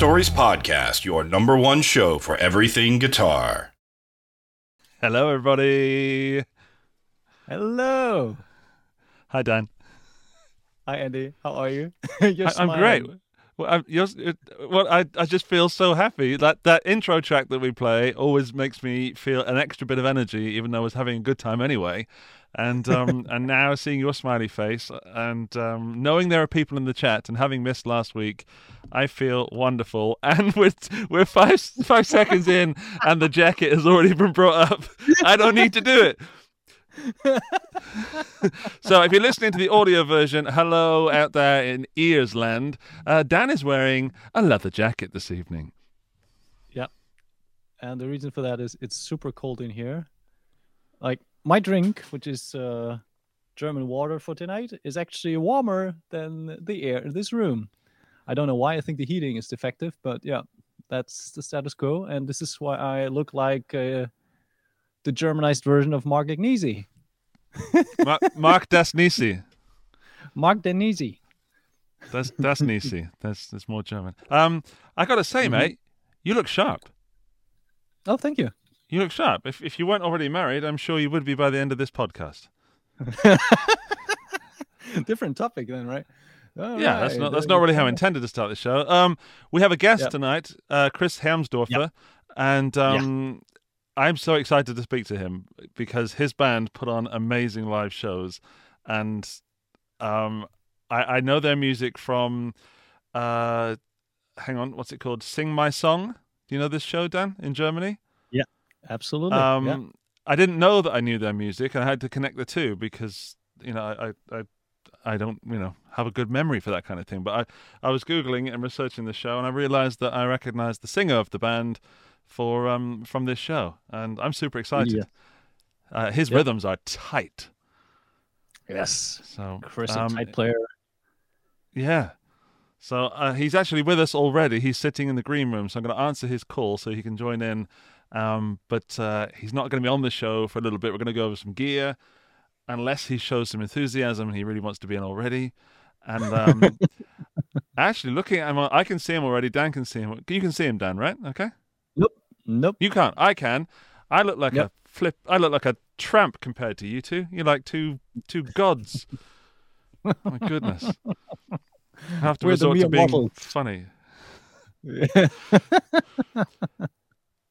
Guitar Stories Podcast, your number one show for everything guitar. Hello, everybody. Hello. Hi, Dan. Hi, Andy. How are you? I, I'm great. Well, I'm, you're, it, well, I, I just feel so happy. That that intro track that we play always makes me feel an extra bit of energy, even though I was having a good time anyway. And um, and now seeing your smiley face and um, knowing there are people in the chat and having missed last week, I feel wonderful. And we're we're five five seconds in, and the jacket has already been brought up. I don't need to do it. so if you're listening to the audio version, hello out there in ears land. Uh, Dan is wearing a leather jacket this evening. Yeah, And the reason for that is it's super cold in here. Like my drink, which is uh, German water for tonight, is actually warmer than the air in this room. I don't know why. I think the heating is defective, but yeah, that's the status quo. And this is why I look like uh, the Germanized version of Mark Agnesi. Mark, Mark Dasnisi. Mark Danisi. That's that's Nisi. That's that's more German. Um, I gotta say, mm-hmm. mate, you look sharp. Oh, thank you. You look sharp. If if you weren't already married, I'm sure you would be by the end of this podcast. Different topic then, right? All yeah, right. that's not that's not really how I intended to start the show. Um, we have a guest yep. tonight, uh, Chris Helmsdorfer, yep. and um, I'm so excited to speak to him because his band put on amazing live shows, and um, I, I know their music from. Uh, hang on, what's it called? Sing My Song. Do you know this show, Dan, in Germany? Yeah, absolutely. Um, yeah. I didn't know that I knew their music, and I had to connect the two because you know I, I I don't you know have a good memory for that kind of thing. But I I was googling and researching the show, and I realized that I recognized the singer of the band for um from this show, and I'm super excited. Yeah. Uh, his yep. rhythms are tight. Yes. So Chris, um, a tight player. Yeah. So uh, he's actually with us already. He's sitting in the green room, so I'm going to answer his call so he can join in. Um, but uh, he's not going to be on the show for a little bit. We're going to go over some gear, unless he shows some enthusiasm and he really wants to be in already. And um, actually, looking at him, I can see him already. Dan can see him. You can see him, Dan, right? Okay. Nope. Nope. You can't. I can. I look like a flip. I look like a tramp compared to you two. You're like two two gods. My goodness. I have to We're resort to being models. funny. Yeah.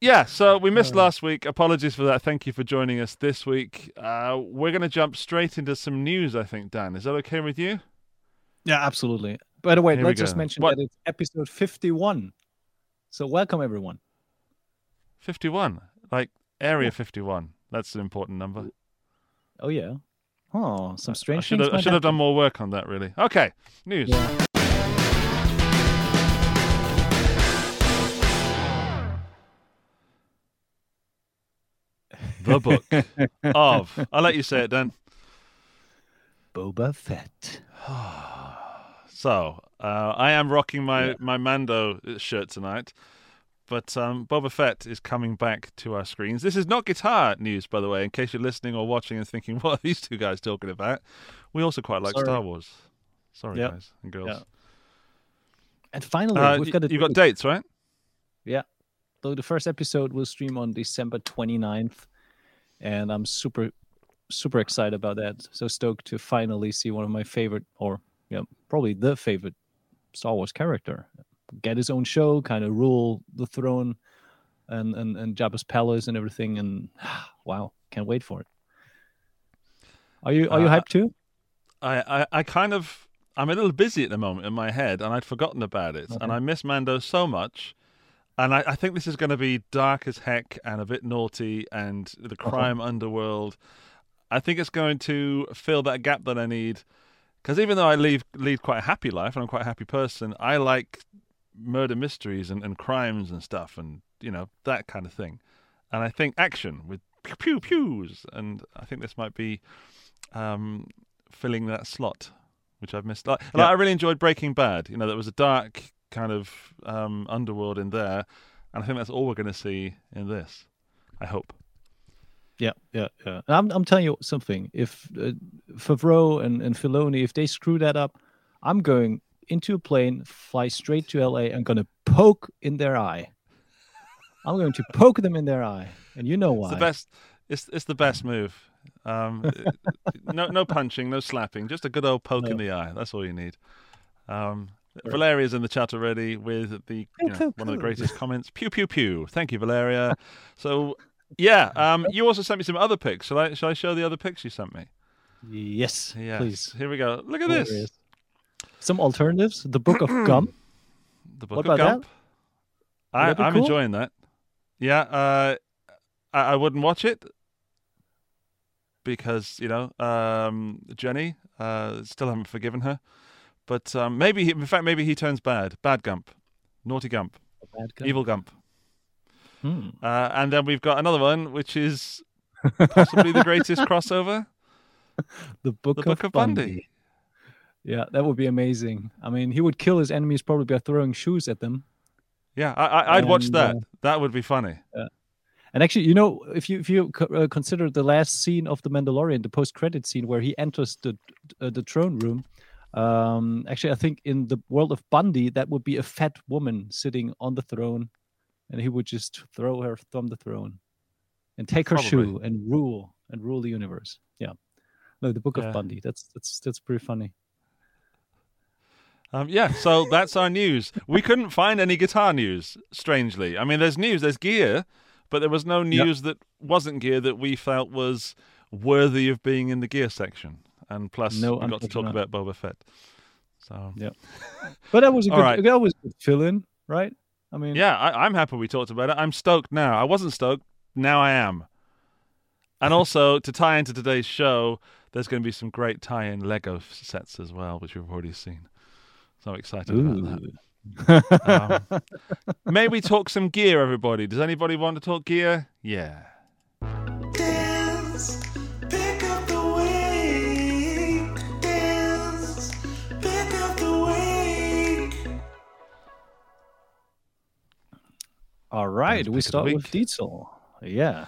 yeah, so we missed last week. Apologies for that. Thank you for joining us this week. Uh, we're going to jump straight into some news, I think, Dan. Is that okay with you? Yeah, absolutely. By the way, Here let's just mention what? that it's episode 51. So, welcome, everyone. 51. Like Area 51. That's an important number. Oh, yeah. Oh, some strange I should, have, I should have done more work on that, really. Okay, news. Yeah. The book of. I'll let you say it then. Boba Fett. so, uh, I am rocking my, yeah. my Mando shirt tonight. But um, Boba Fett is coming back to our screens. This is not guitar news, by the way, in case you're listening or watching and thinking, what are these two guys talking about? We also quite like Sorry. Star Wars. Sorry, yep. guys and girls. Yep. And finally, uh, we've got a, you got dates, right? Yeah. So the first episode will stream on December 29th, and I'm super, super excited about that. So stoked to finally see one of my favorite, or yeah, probably the favorite Star Wars character get his own show, kind of rule the throne and, and, and Jabba's palace and everything. And wow, can't wait for it. Are you are you uh, hyped too? I, I, I kind of I'm a little busy at the moment in my head, and I'd forgotten about it, okay. and I miss Mando so much. And I, I think this is going to be dark as heck and a bit naughty and the uh-huh. crime uh-huh. underworld. I think it's going to fill that gap that I need. Because even though I lead, lead quite a happy life and I'm quite a happy person, I like murder mysteries and, and crimes and stuff and you know that kind of thing and i think action with pew pew pews and i think this might be um, filling that slot which i've missed like, yeah. i really enjoyed breaking bad you know that was a dark kind of um, underworld in there and i think that's all we're going to see in this i hope yeah, yeah, yeah. I'm, I'm telling you something. If uh, Favreau and, and Filoni, if they screw that up, I'm going into a plane, fly straight to LA. I'm going to poke in their eye. I'm going to poke them in their eye, and you know why. It's the best. It's it's the best move. Um, no no punching, no slapping, just a good old poke No. in the eye. That's all you need. Um, Valeria's in the chat already with the you know, one of the greatest comments. Pew pew pew. Thank you, Valeria. So yeah, um, you also sent me some other pics. Shall I shall I show the other pics you sent me? Yes, Yes. please. Here we go. Look at this. Some alternatives. The Book of Gum. The Book What of? Gump. That? I, am cool? enjoying that. Yeah, uh, I, I wouldn't watch it because you know um, Jenny. Uh, still haven't forgiven her, but um, maybe he, in fact maybe he turns bad. Bad Gump, naughty Gump, Bad guy. evil Gump. Hmm. Uh, and then we've got another one which is possibly the greatest crossover: The Book, the Book of Bundy. Yeah, that would be amazing. I mean, he would kill his enemies probably by throwing shoes at them. Yeah, I, I, I'd watch that. uh, that would be funny. And actually, you know, if you if you uh, consider the last scene of the Mandalorian, the post credit scene where he enters the uh, the throne room, um, actually, I think in the world of Bundy, that would be a fat woman sitting on the throne, and he would just throw her from the throne, and take her Probably. shoe and rule and rule the universe. Yeah, no, the Book Yeah. of Bundy. That's that's that's pretty funny. Um, yeah, so that's our news. We couldn't find any guitar news, strangely. I mean, there's news, there's gear, but there was no news that wasn't gear that we felt was worthy of being in the gear section. And plus, No, we got to talk about Boba Fett. So, Yeah. But that was a good, right. that was a good fill in, right? I mean, yeah, I, I'm happy we talked about it. I'm stoked now. I wasn't stoked, now I am. And also, to tie into today's show, there's going to be some great tie in Lego sets as well, which we've already seen. So I'm excited about that. Um, may we talk some gear, everybody? Does anybody want to talk gear? Yeah. All right, we start with. Diesel. Yeah.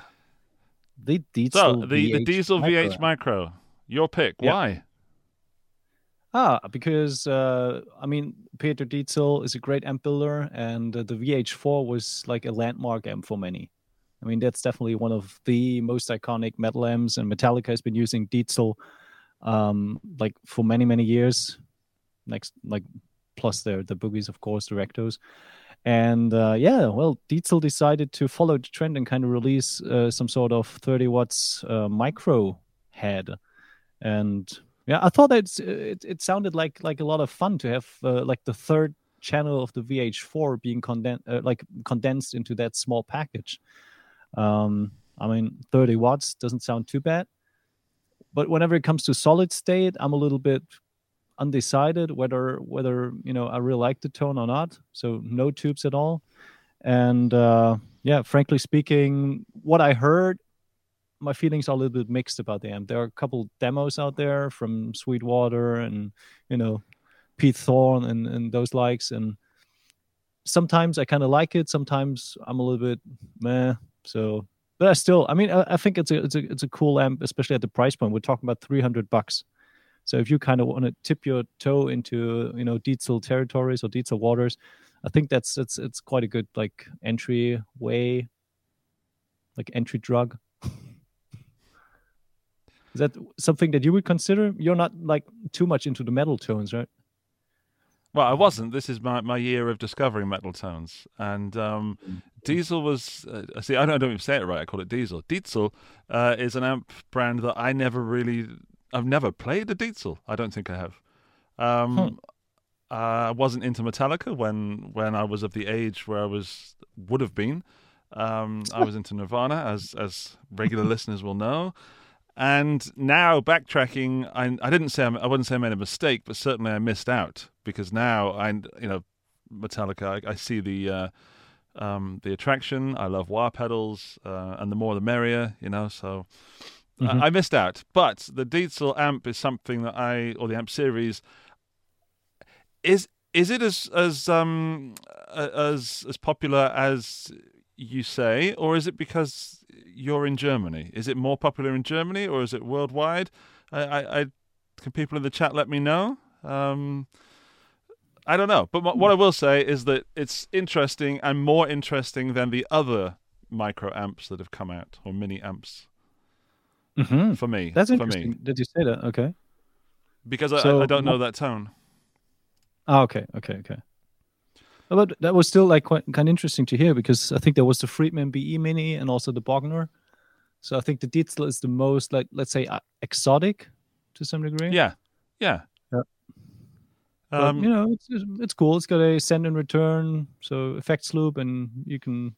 The Diesel. So the, the VH diesel VH Micro. micro, your pick. Yeah. Why? Ah, because uh, I mean, Peter Diezel is a great amp builder, and uh, the VH4 was like a landmark amp for many. I mean, that's definitely one of the most iconic metal amps, and Metallica has been using Diezel um, like for many, many years. Next, like plus their the boogies, of course, the Rectos. And uh, yeah, well, Diezel decided to follow the trend and kind of release uh, some sort of 30 watts uh, micro head. And yeah, I thought it's, it it sounded like like a lot of fun to have uh, like the third channel of the VH4 being condensed uh, like condensed into that small package. Um, I mean, 30 watts doesn't sound too bad, but whenever it comes to solid state, I'm a little bit undecided whether whether you know I really like the tone or not. So no tubes at all, and uh, yeah, frankly speaking, what I heard my feelings are a little bit mixed about the amp. There are a couple demos out there from Sweetwater and you know Pete Thorne and and those likes, and sometimes I kind of like it. Sometimes I'm a little bit meh. So, but I still, I mean, I, I think it's a it's a it's a cool amp, especially at the price point. We're talking about 300 bucks. So if you kind of want to tip your toe into you know diesel territories or diesel waters, I think that's it's it's quite a good like entry way, like entry drug. Is that something that you would consider? You're not like too much into the metal tones, right? Well, I wasn't. This is my, my year of discovering metal tones, and um, Diesel was. Uh, see, I don't, I don't even say it right. I call it Diesel. Diesel uh, is an amp brand that I never really. I've never played a Diesel. I don't think I have. Um, Hmm. I wasn't into Metallica when when I was of the age where I was would have been. Um, I was into Nirvana, as as regular listeners will know. And now backtracking, I, I didn't say I'm- I wouldn't say I made a mistake, but certainly I missed out because now I, you know, Metallica. I, I see the uh, um, the attraction. I love wah pedals, uh, and the more the merrier. You know, so Mhm. I missed out. But the Diesel amp is something that I, or the amp series, is is it as as um as as popular as you say, or is it because you're in Germany? Is it more popular in Germany, or is it worldwide? I, I, I can people in the chat let me know. Um, I don't know, but what I will say is that it's interesting and more interesting than the other micro amps that have come out or mini amps Mhm. for me. That's for interesting. me Did you say that? Okay. because I, So I don't know that tone. Oh, okay, okay, okay. But that was still like quite kind of interesting to hear because I think there was the Friedman BE Mini and also the Bogner. So I think the Diezel is the most like let's say uh, exotic to some degree. Yeah, yeah. Yeah. But, Um, you know, it's it's it's cool. It's got a send and return, so effects loop, and you can,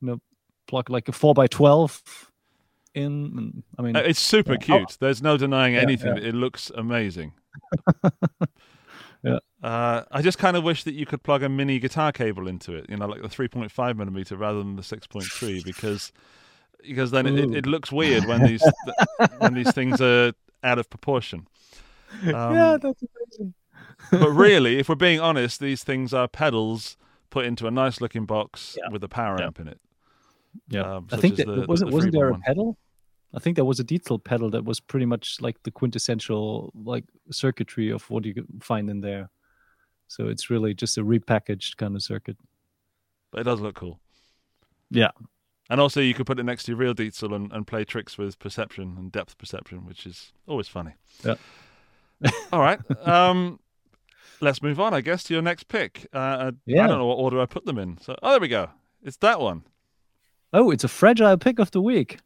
you know, plug like a four by twelve in. I mean, Uh, It's super Yeah. cute. There's no denying Yeah, anything. yeah. It looks amazing. Yeah. Uh, I just kind of wish that you could plug a mini guitar cable into it, you know, like the 3.5 millimeter rather than the 6.3, because because then it, it, looks weird when these when these things are out of proportion. Um, yeah, that's amazing. but really, if we're being honest, these things are pedals put into a nice looking box with a power amp in it. Yeah, um, I think that the- the- wasn't the wasn't there a one. pedal. I think there was a Diezel pedal that was pretty much like the quintessential like circuitry of what you could find in there. So it's really just a repackaged kind of circuit. But it does look cool. Yeah. And also, you could put it next to your real Diezel and, and play tricks with perception and depth perception, which is always funny. Yeah. All right. Um, let's move on, I guess, to your next pick. Uh, yeah. I don't know what order I put them in. So, oh, there we go. It's that one. Oh, it's a fragile pick of the week.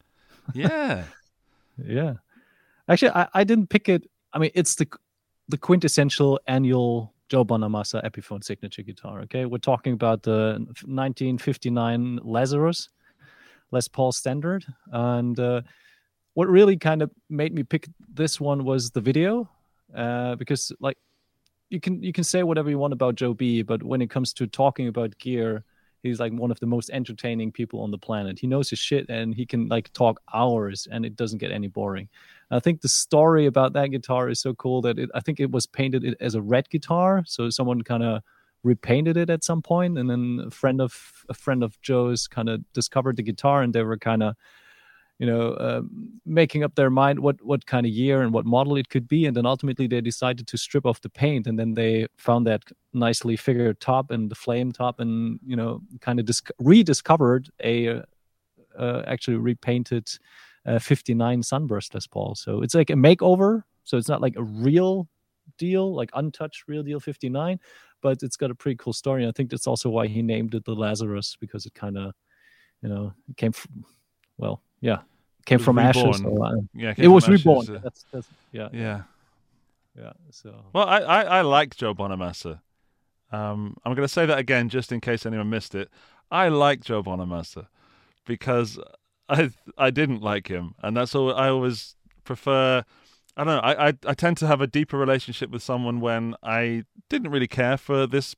Yeah. Yeah. Actually, I, I didn't pick it. I mean, it's the the quintessential annual Joe Bonamassa Epiphone signature guitar. Okay, we're talking about the 1959 Lazarus Les Paul Standard, and uh, what really kind of made me pick this one was the video, uh, because like you can you can say whatever you want about Joe B, but when it comes to talking about gear, he's like one of the most entertaining people on the planet. He knows his shit and he can like talk hours and it doesn't get any boring. I think the story about that guitar is so cool that it, I think it was painted as a red guitar, so someone kind of repainted it at some point, and then a friend of a friend of Joe's kind of discovered the guitar, and they were kind of, you know, um making up their mind what what kind of year and what model it could be, and then ultimately they decided to strip off the paint, and then they found that nicely figured top and the flame top, and you know, kind of dis- rediscovered a uh, uh, actually repainted uh, 59 Sunburst Les Paul. So it's like a makeover. So it's not like a real deal, like untouched real deal 59, but it's got a pretty cool story. And I think that's also why he named it the Lazarus because it kind of, you know, came from, well, yeah, came was from ashes. so, uh, Yeah. it was came from reborn. uh, That's, that's, yeah, yeah. yeah. So Well, I, I, I like Joe Bonamassa. Um, I'm going to say that again just in case anyone missed it. I like Joe Bonamassa because I I didn't like him, and that's all. I always prefer. I don't know. I, I I tend to have a deeper relationship with someone when I didn't really care for this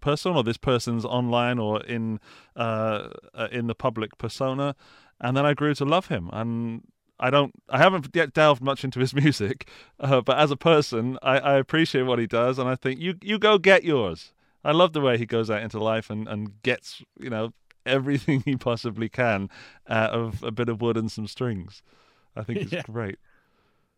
person or this person's online or in uh, uh in the public persona, and then I grew to love him and. I don't. I haven't yet delved much into his music, uh, but as a person, I, I appreciate what he does, and I think you you go get yours. I love the way he goes out into life and, and gets you know everything he possibly can out of a bit of wood and some strings. I think it's Yeah. great.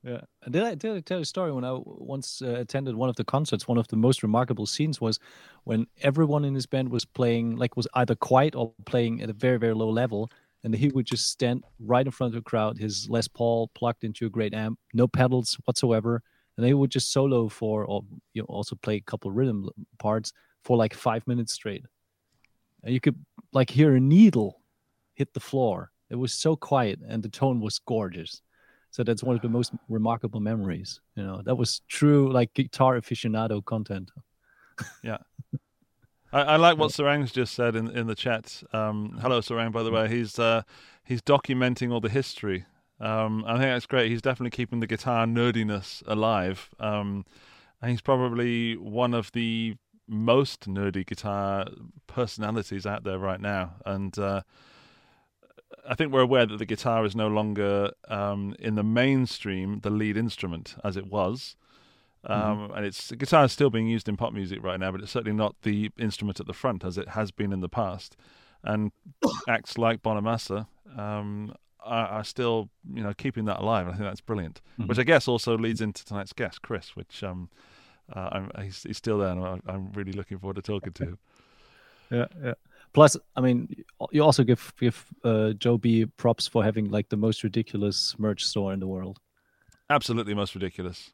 Yeah. Did I, did I tell you a story when I once uh, attended one of the concerts? One of the most remarkable scenes was when everyone in his band was playing, like, was either quiet or playing at a very, very low level. And he would just stand right in front of the crowd, his Les Paul plugged into a great amp, no pedals whatsoever. And they would just solo for, or you know, also play a couple rhythm parts for like five minutes straight. And you could like hear a needle hit the floor. It was so quiet and the tone was gorgeous. So that's one of the most remarkable memories. You know, that was true like guitar aficionado content. I, I like what Sarang's just said in in the chat. Um, hello, Sarang. By the way, he's uh, he's documenting all the history. Um, I think that's great. He's definitely keeping the guitar nerdiness alive. Um, and he's probably one of the most nerdy guitar personalities out there right now. And uh, I think we're aware that the guitar is no longer um, in the mainstream the lead instrument as it was. Um, And it's the guitar is still being used in pop music right now, but it's certainly not the instrument at the front as it has been in the past. And acts like Bonamassa um, are, are still, you know, keeping that alive. I think that's brilliant. Which I guess also leads into tonight's guest, Chris, which um, uh, I'm, he's, he's still there, and I'm, I'm really looking forward to talking to him. Yeah, yeah. Plus, I mean, you also give give uh, Joe B props for having like the most ridiculous merch store in the world. Absolutely most ridiculous,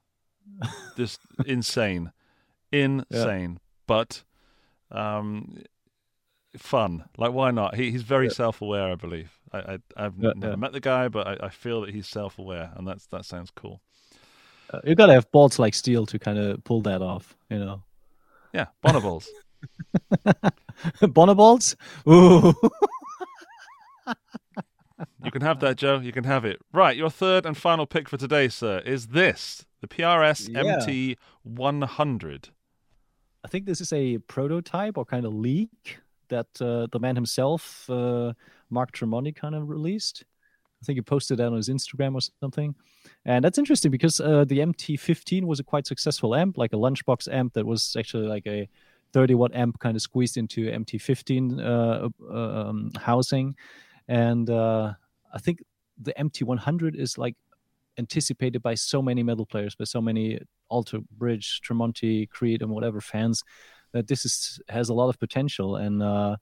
just insane, insane, but um, fun. Like, why not? He, he's very self-aware, I believe. I, I I've Yeah, never yeah. met the guy, but I, I feel that he's self-aware, and that's that sounds cool. Uh, you gotta have balls like steel to kind of pull that off, you know. Yeah, Bonoballs. Bonoballs? Ooh. You can have that, Joe. You can have it. Right, your third and final pick for today, sir, is this the PRS Yeah. MT 100. I think this is a prototype or kind of leak that uh, the man himself, uh, Mark Tremonti, kind of released. I think he posted that on his Instagram or something. And that's interesting because uh, the MT15 was a quite successful amp, like a lunchbox amp that was actually like a 30 watt amp kind of squeezed into MT15 uh, um, housing. And uh, I think the MT100 is like anticipated by so many metal players, by so many Alter Bridge, Tremonti, Creed, and whatever fans that this is has a lot of potential. And uh,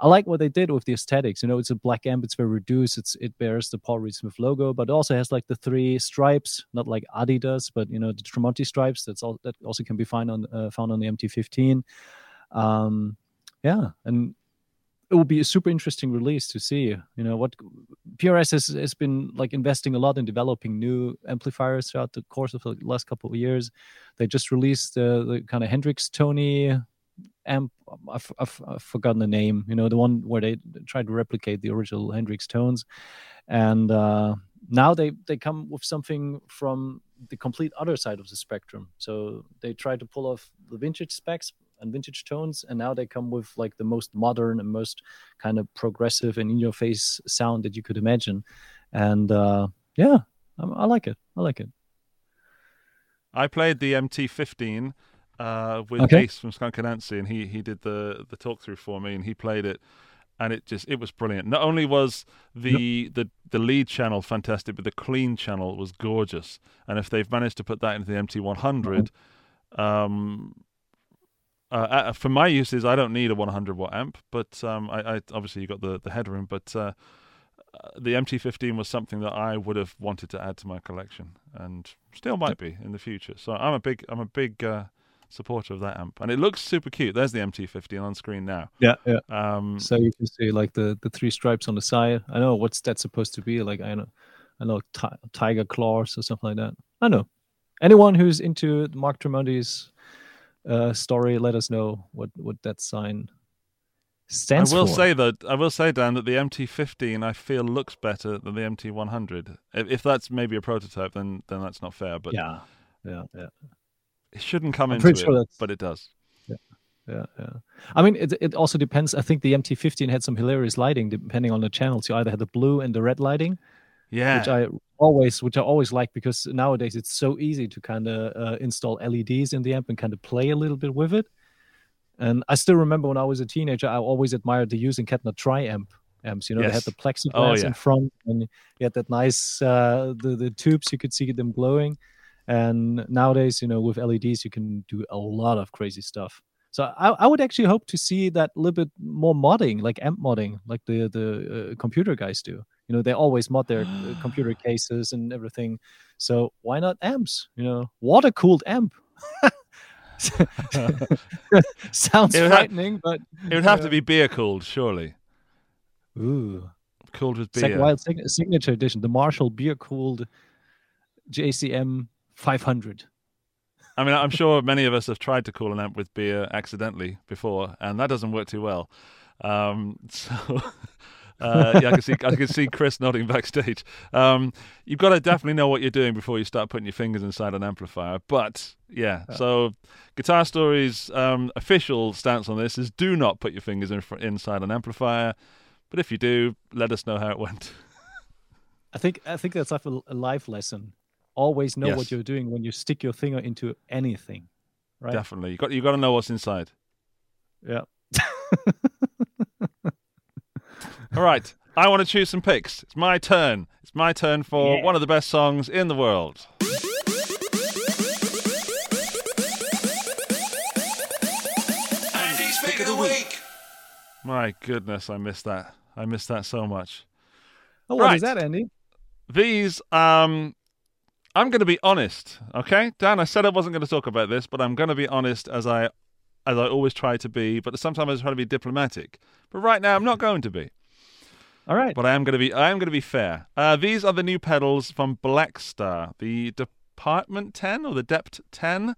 I like what they did with the aesthetics. You know, it's a black amp, it's very reduced. It's it bears the Paul Reed Smith logo, but also has like the three stripes, not like Adidas, but you know the Tremonti stripes. That's all that also can be found on uh, found on the MT15. Um, yeah, and it will be a super interesting release to see. You know what PRS has, has been like investing a lot in developing new amplifiers throughout the course of the last couple of years. They just released uh, the kind of Hendrix Tony amp. I've, I've, I've forgotten the name. You know the one where they tried to replicate the original Hendrix tones, and uh, now they they come with something from the complete other side of the spectrum. So they try to pull off the vintage specs and vintage tones, and now they come with like the most modern and most kind of progressive and in your face sound that you could imagine. And uh, yeah, I, I like it. I like it. I played the MT15 uh, with Okay. Ace from Skunk Anansie, and he he did the the talk through for me, and he played it, and it just it was brilliant. Not only was the the the lead channel fantastic, but the clean channel was gorgeous. And if they've managed to put that into the MT100, um, uh, uh, for my uses, I don't need a 100 watt amp, but um, I, I obviously you got the the headroom, but. Uh, uh, the MT15 was something that I would have wanted to add to my collection, and still might be in the future. So I'm a big, I'm a big uh, supporter of that amp, and it looks super cute. There's the MT15 on screen now. Yeah, yeah. Um, So you can see like the the three stripes on the side. I know what's that supposed to be. Like I know, I know ti- tiger claws or something like that. I know. Anyone who's into Mark Tremonti's uh, story, let us know what what that sign stands for. I will for. say that I will say Dan that the MT15 I feel looks better than the MT100. If, if that's maybe a prototype, then then that's not fair. But yeah, yeah, yeah. it shouldn't come I'm into pretty it, that's- but it does. yeah, yeah. I mean, it it also depends. I think the MT15 had some hilarious lighting depending on the channels. You either had the blue and the red lighting, Yeah, which I always, which I always like because nowadays it's so easy to kind of uh, install LEDs in the amp and kind of play a little bit with it. And I still remember when I was a teenager, I always admired the Hughes Kettner Tri-amp amps. You know, they had the plexiglass Oh, yeah. in front, and you had that nice uh, the the tubes. You could see them glowing. And nowadays, you know, with LEDs, you can do a lot of crazy stuff. So I, I would actually hope to see that a little bit more modding, like amp modding, like the the uh, computer guys do. You know, they always mod their uh, computer cases and everything. So why not amps? You know, water cooled amp. Sounds It would ha- frightening, but it would have to be beer cooled, surely. ooh, Cooled with beer. Wild sign- signature edition, the Marshall beer cooled JCM 500. I mean, I'm sure many of us have tried to cool an amp with beer accidentally before, and that doesn't work too well. Um, so, uh, yeah, I can see I can see Chris nodding backstage. Um, you've got to definitely know what you're doing before you start putting your fingers inside an amplifier. But yeah, so Guitar Story's um, official stance on this is: do not put your fingers in inside an amplifier. But if you do, let us know how it went. I think I think that's like a, a life lesson. Always know Yes. what you're doing when you stick your finger into anything. Right. Definitely, you got you got to know what's inside. Yeah. All right. I want to choose some picks. It's my turn. It's my turn for Yeah. one of the best songs in the world. Andy's pick of the week. My goodness, I missed that. I missed that so much. Oh, what is Right. that, Andy? These, um, I'm going to be honest, okay, Dan. I said I wasn't going to talk about this, but I'm going to be honest as I, as I always try to be. But sometimes I try to be diplomatic. But right now, I'm not going to be. All right. But I am going to be. I am going to be fair. Uh, these are the new pedals from Blackstar, the Department 10 or the Dept 10.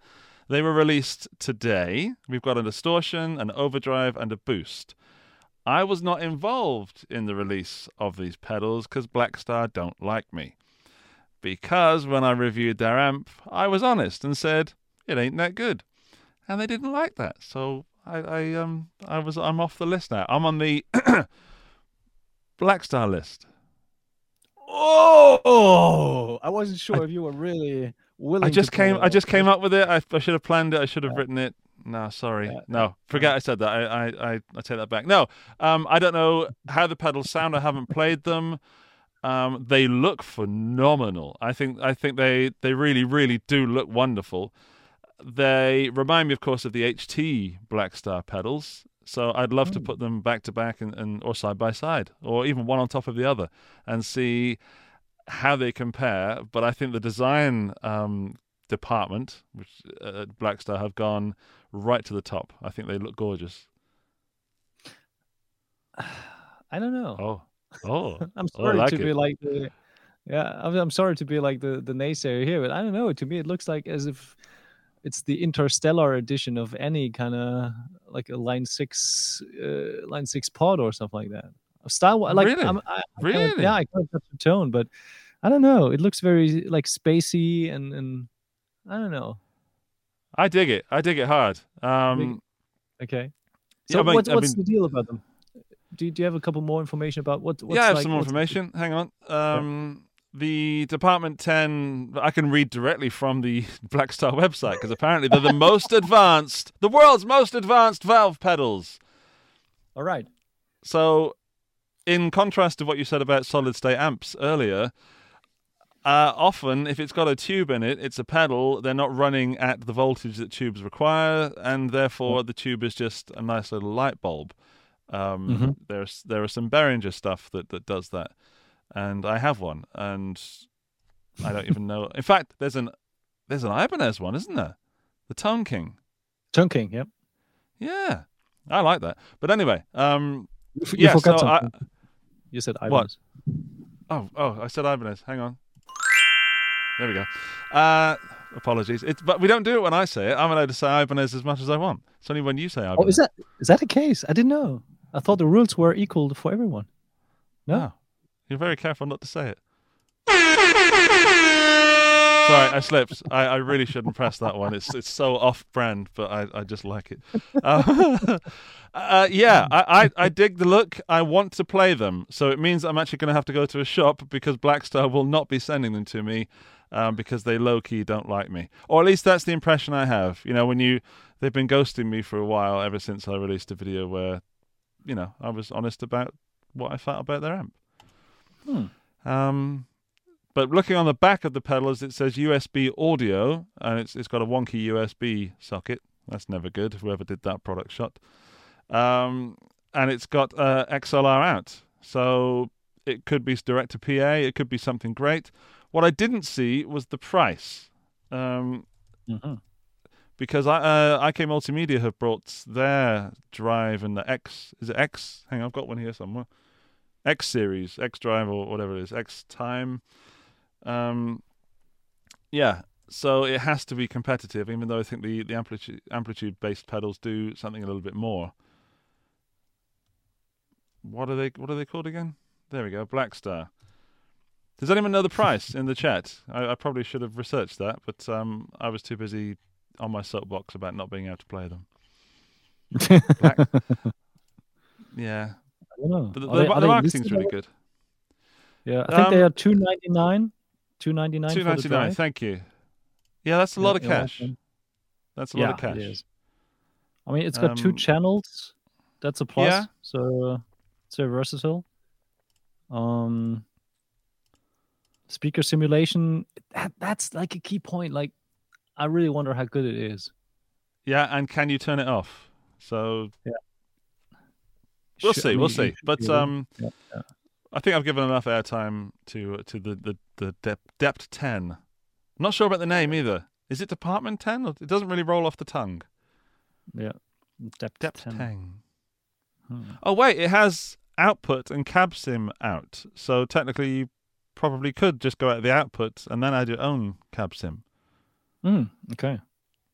They were released today. We've got a distortion, an overdrive, and a boost. I was not involved in the release of these pedals because Blackstar don't like me. Because when I reviewed their amp, I was honest and said it ain't that good, and they didn't like that. So I, I um, I was I'm off the list now. I'm on the Blackstar list. Oh, I wasn't sure if you were really willing. I just came. I just came up with it. I, I should have planned it. I should have written it. No, sorry. No, forget I said that. I, I, I, I take that back. No, um, I don't know how the pedals sound. I haven't played them. Um, they look phenomenal. I think. I think they, they really, really do look wonderful. They remind me, of course, of the HT Blackstar pedals. So I'd love to put them back to back and, and or side by side, or even one on top of the other, and see how they compare. But I think the design um, department, which uh, at Blackstar have gone right to the top. I think they look gorgeous. I don't know. Oh, oh, I'm oh, sorry like to it. be like the. Yeah, I'm, I'm sorry to be like the the naysayer here, but I don't know. To me, it looks like as if it's the interstellar edition of any kind of like a line six uh, line six pod or something like that. Style like Really? I'm, I, I Really? yeah, I kind of touch the tone, but I don't know. It looks very like spacey and and I don't know. I dig it. I dig it hard. Um, Okay. Yeah, So I mean- what's I what's mean- the deal about them? Do, do you have a couple more information about what? What's yeah, I have like, some more information. Hang on. Um, The Department 10, I can read directly from the Blackstar website because apparently they're the most advanced, the world's most advanced valve pedals. All right. So, in contrast to what you said about solid state amps earlier, uh, often if it's got a tube in it, it's a pedal. They're not running at the voltage that tubes require, and therefore the tube is just a nice little light bulb. Um, Mhm. There's there are some Behringer stuff that that does that, and I have one, and I don't even know. In fact, there's an there's an Ibanez one, isn't there? The Tone King. Chunking. Yep. Yeah, yeah. I like that. But anyway, um, You, f- Yeah, forgot so I- something. you said What? Ibanez. Oh, oh, I said Ibanez. Hang on. There we go. Uh, apologies. It's but we don't do it when I say it. I'm allowed to say Ibanez as much as I want. It's only when you say Ibanez. Oh, is that is that the case? I didn't know. I thought the rules were equal for everyone. No. No. You're very careful not to say it. Sorry, I slipped. I, I really shouldn't press that one. It's it's so off-brand, but I, I just like it. Uh, uh, yeah, I, I, I dig the look. I want to play them, so it means I'm actually going to have to go to a shop because Blackstar will not be sending them to me um, because they low key don't like me, or at least that's the impression I have. You know, when you they've been ghosting me for a while ever since I released a video where, you know, I was honest about what I felt about their amp. Um, but looking on the back of the pedals, it says USB audio, and it's it's got a wonky USB socket. That's never good. Whoever did that product shot. Um, and it's got uh, XLR out, so it could be direct to PA. It could be something great. What I didn't see was the price. Um, Mhm. because I uh, IK Multimedia have brought their drive and the X is it X? Hang on, I've got one here somewhere. X series, X drive or whatever it is, X time. Um, yeah, so it has to be competitive, even though I think the the amplitude amplitude based pedals do something a little bit more. What are they? What are they called again? There we go, Blackstar. Does anyone know the price in the chat? I, I probably should have researched that, but um, I was too busy on my soapbox about not being able to play them. Black- yeah, I don't know. but the, the, they- the marketing's really good. Yeah, I think they Um, are two ninety nine. Two ninety nine. Two ninety nine. Thank you. Yeah, that's a lot of cash. That's a lot of cash. It is. I mean, it's got two Um, channels. That's a plus. yeah. So it's very versatile. Um, speaker simulation. That, that's like a key point. Like, I really wonder how good it is. Yeah, and can you turn it off? So Yeah. We'll see, I we'll see. But um, Yeah, yeah. I think I've given enough airtime to to the the the Dep Dept Ten. I'm not sure about the name either. Is it Department Ten? It doesn't really roll off the tongue. yeah. Depth, Dept 10. Ten. Hmm. Oh wait, it has output and cab sim out. So technically, you probably could just go out of the output and then add your own cab sim. Hmm, okay.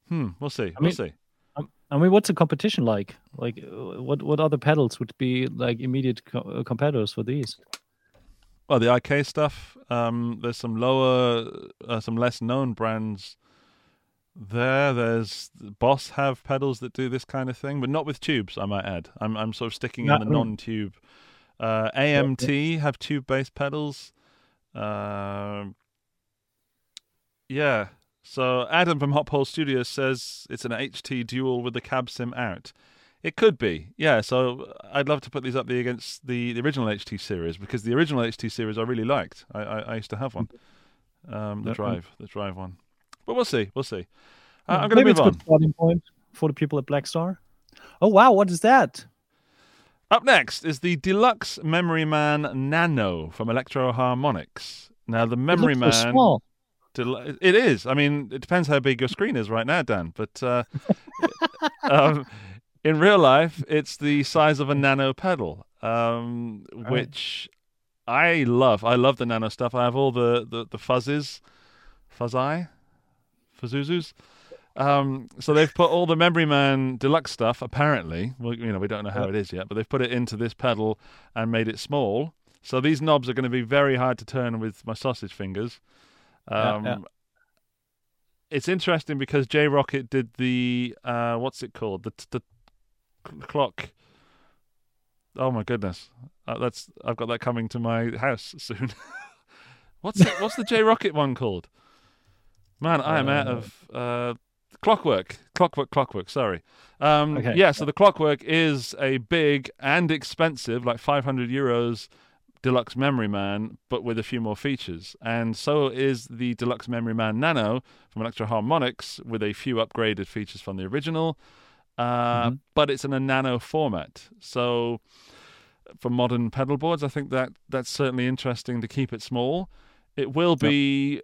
Hmm. We'll see. I we'll see. I mean, what's the competition like? Like, uh, what what other pedals would be like immediate co- uh, competitors for these? Well, the IK stuff. Um, there's some lower, uh, some less known brands. There, there's Boss have pedals that do this kind of thing, but not with tubes. I might add. I'm I'm sort of sticking Yeah, in the non-tube. Uh, AMT have tube-based pedals. Um yeah. So Adam from Hop Hole Studios says it's an HT dual with the cab sim out. It could be, yeah. So I'd love to put these up there against the, the original HT series because the original HT series I really liked. I, I, I used to have one, um, the drive, the drive one. But we'll see, we'll see. Uh, Yeah, I'm going to maybe move it's a on. good starting point for the people at Blackstar. Oh wow, what is that? Up next is the Deluxe Memory Man Nano from Electro-Harmonix. Now the Memory Man, so small. Del- it is. I mean, it depends how big your screen is right now, Dan. But uh, um, in real life, it's the size of a nano pedal, um, Right. which I love. I love the nano stuff. I have all the the, the fuzzes, fuzzi, fuzzuzus. Um, so they've put all the Memory Man Deluxe stuff. Apparently, well, you know, we don't know how it is yet, but they've put it into this pedal and made it small. So these knobs are going to be very hard to turn with my sausage fingers. Um, yeah. It's interesting because J. Rockett did the uh, what's it called the the clock. Oh my goodness, uh, that's I've got that coming to my house soon. what's it, what's the J. Rockett one called? Man, I am out Uh, of uh, clockwork, clockwork, clockwork. Sorry. Um, Okay. Yeah, so the clockwork is a big and expensive, like 500 euros deluxe memory man but with a few more features. And so is the deluxe memory man nano from Electro-Harmonix with a few upgraded features from the original uh, Mhm. but it's in a nano format. So for modern pedal boards i think that that's certainly interesting to keep it small. It will be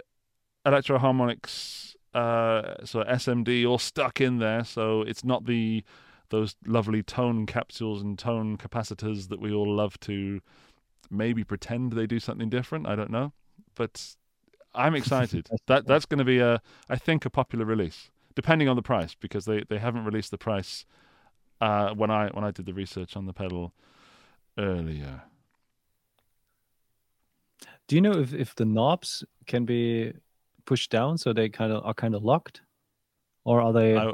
electro harmonics uh, so smd all stuck in there so it's not the those lovely tone capsules and tone capacitors that we all love to maybe pretend they do something different. I don't know, but I'm excited. that that's going to be a, I think, a popular release, depending on the price, because they, they haven't released the price uh, when I when I did the research on the pedal earlier. Do you know if, if the knobs can be pushed down so they kind of are kind of locked, or are they I,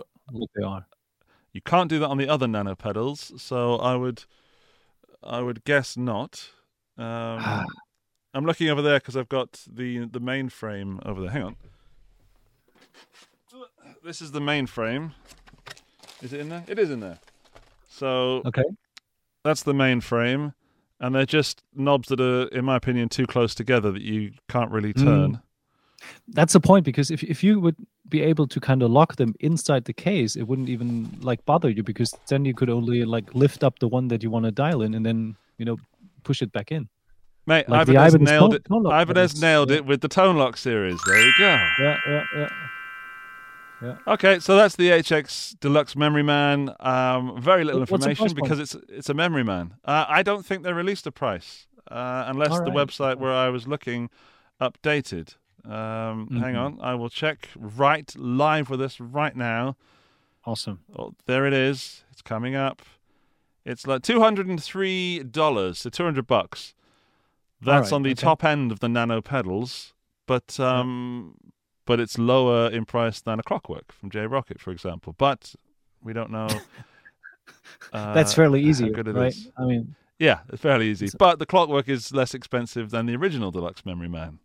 they are? you can't do that on the other nano pedals, so I would I would guess not. Um, I'm looking over there because I've got the the main frame over there. Hang on. This is the main frame. Is it in there? It is in there. So Okay. that's the main frame, and they're just knobs that are, in my opinion, too close together that you can't really Mm. turn. That's the point because if if you would be able to kind of lock them inside the case, it wouldn't even like bother you because then you could only like lift up the one that you want to dial in and then you know push it back in. Mate, Like Ibanez Ibanez nailed it. Ibanez nailed it with the Tone-Lok series. There we go. Yeah, yeah, yeah. Okay, so that's the HX Deluxe Memory Man. Um, very little what's information because it's it's a Memory Man. Uh, I don't think they released a price uh, unless All the website where I was looking updated. Um, Hang Mhm. on, I will check right live with us right now. Awesome. Oh, there it is. It's coming up. It's like two hundred and three dollars, so two hundred bucks. That's right, on the okay. top end of the nano pedals, but um, but it's lower in price than a Clockwork from J. Rockett, for example. But we don't know. Uh, That's fairly how easy, good it right? is. I mean, Yeah, it's fairly easy. But the Clockwork is less expensive than the original Deluxe Memory Man,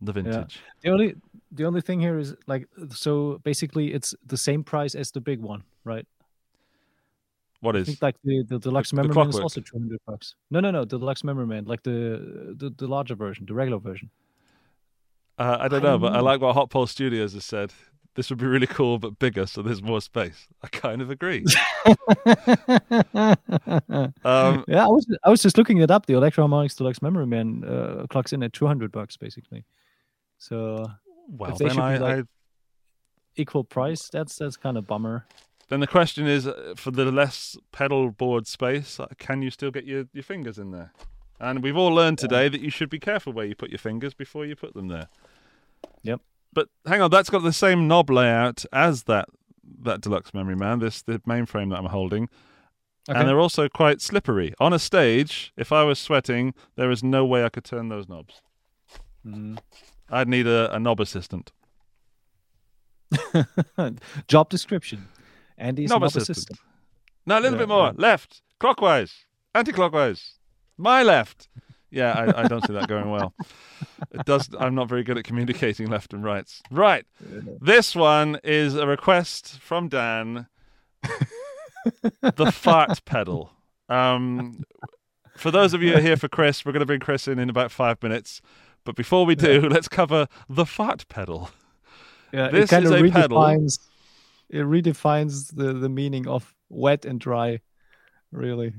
the vintage. the only the only thing here is like so basically it's the same price as the big one, right? What I think like the, the deluxe the memory man is also two hundred bucks. No, no, no, the deluxe memory man, like the the, the larger version, the regular version. Uh, I don't I know, don't but I like what Hot Pole Studios has said. this would be really cool, but bigger, so there's more space. I kind of agree. um, yeah, I was I was just looking it up. The Electro Harmonix Deluxe Memory Man uh, clocks in at two hundred bucks basically. So well, they then should be like- I equal price. That's that's kind of bummer. Then the question is, uh, for the less pedal board space, uh, can you still get your, your fingers in there? And we've all learned today that you should be careful where you put your fingers before you put them there. Yep. But hang on, that's got the same knob layout as that that deluxe memory man. This the mainframe that I'm holding, Okay. and they're also quite slippery. On a stage, if I was sweating, there is no way I could turn those knobs. Mm. I'd need a, a knob assistant. Job description. Andy's Knob knob assistant. assistant. No, a little Yeah, bit more. yeah. Left, clockwise, anti-clockwise. My left. Yeah, I, I don't see that going well. It does. I'm not very good at communicating left and rights. Right. This one is a request from Dan. the fart pedal. Um, for those of you who are here for Chris, we're going to bring Chris in in about five minutes. But before we do, let's cover the fart pedal. Yeah, This is of a pedal. redefines it redefines the the meaning of wet and dry, really.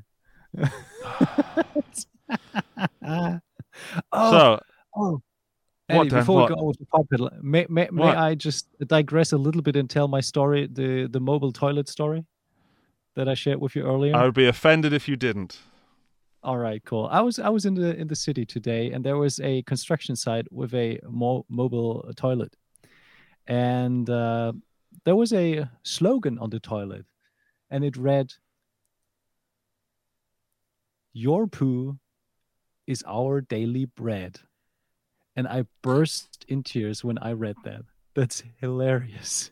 oh, So, oh. Dan? before What? we go with the pop may, may, may I just digress a little bit and tell my story, the the mobile toilet story that I shared with you earlier? I would be offended if you didn't. All right, cool. I was I was in the in the city today, and there was a construction site with a mo- mobile toilet, and uh, there was a slogan on the toilet, and it read, "Your poo is our daily bread," and I burst in tears when I read that. That's hilarious.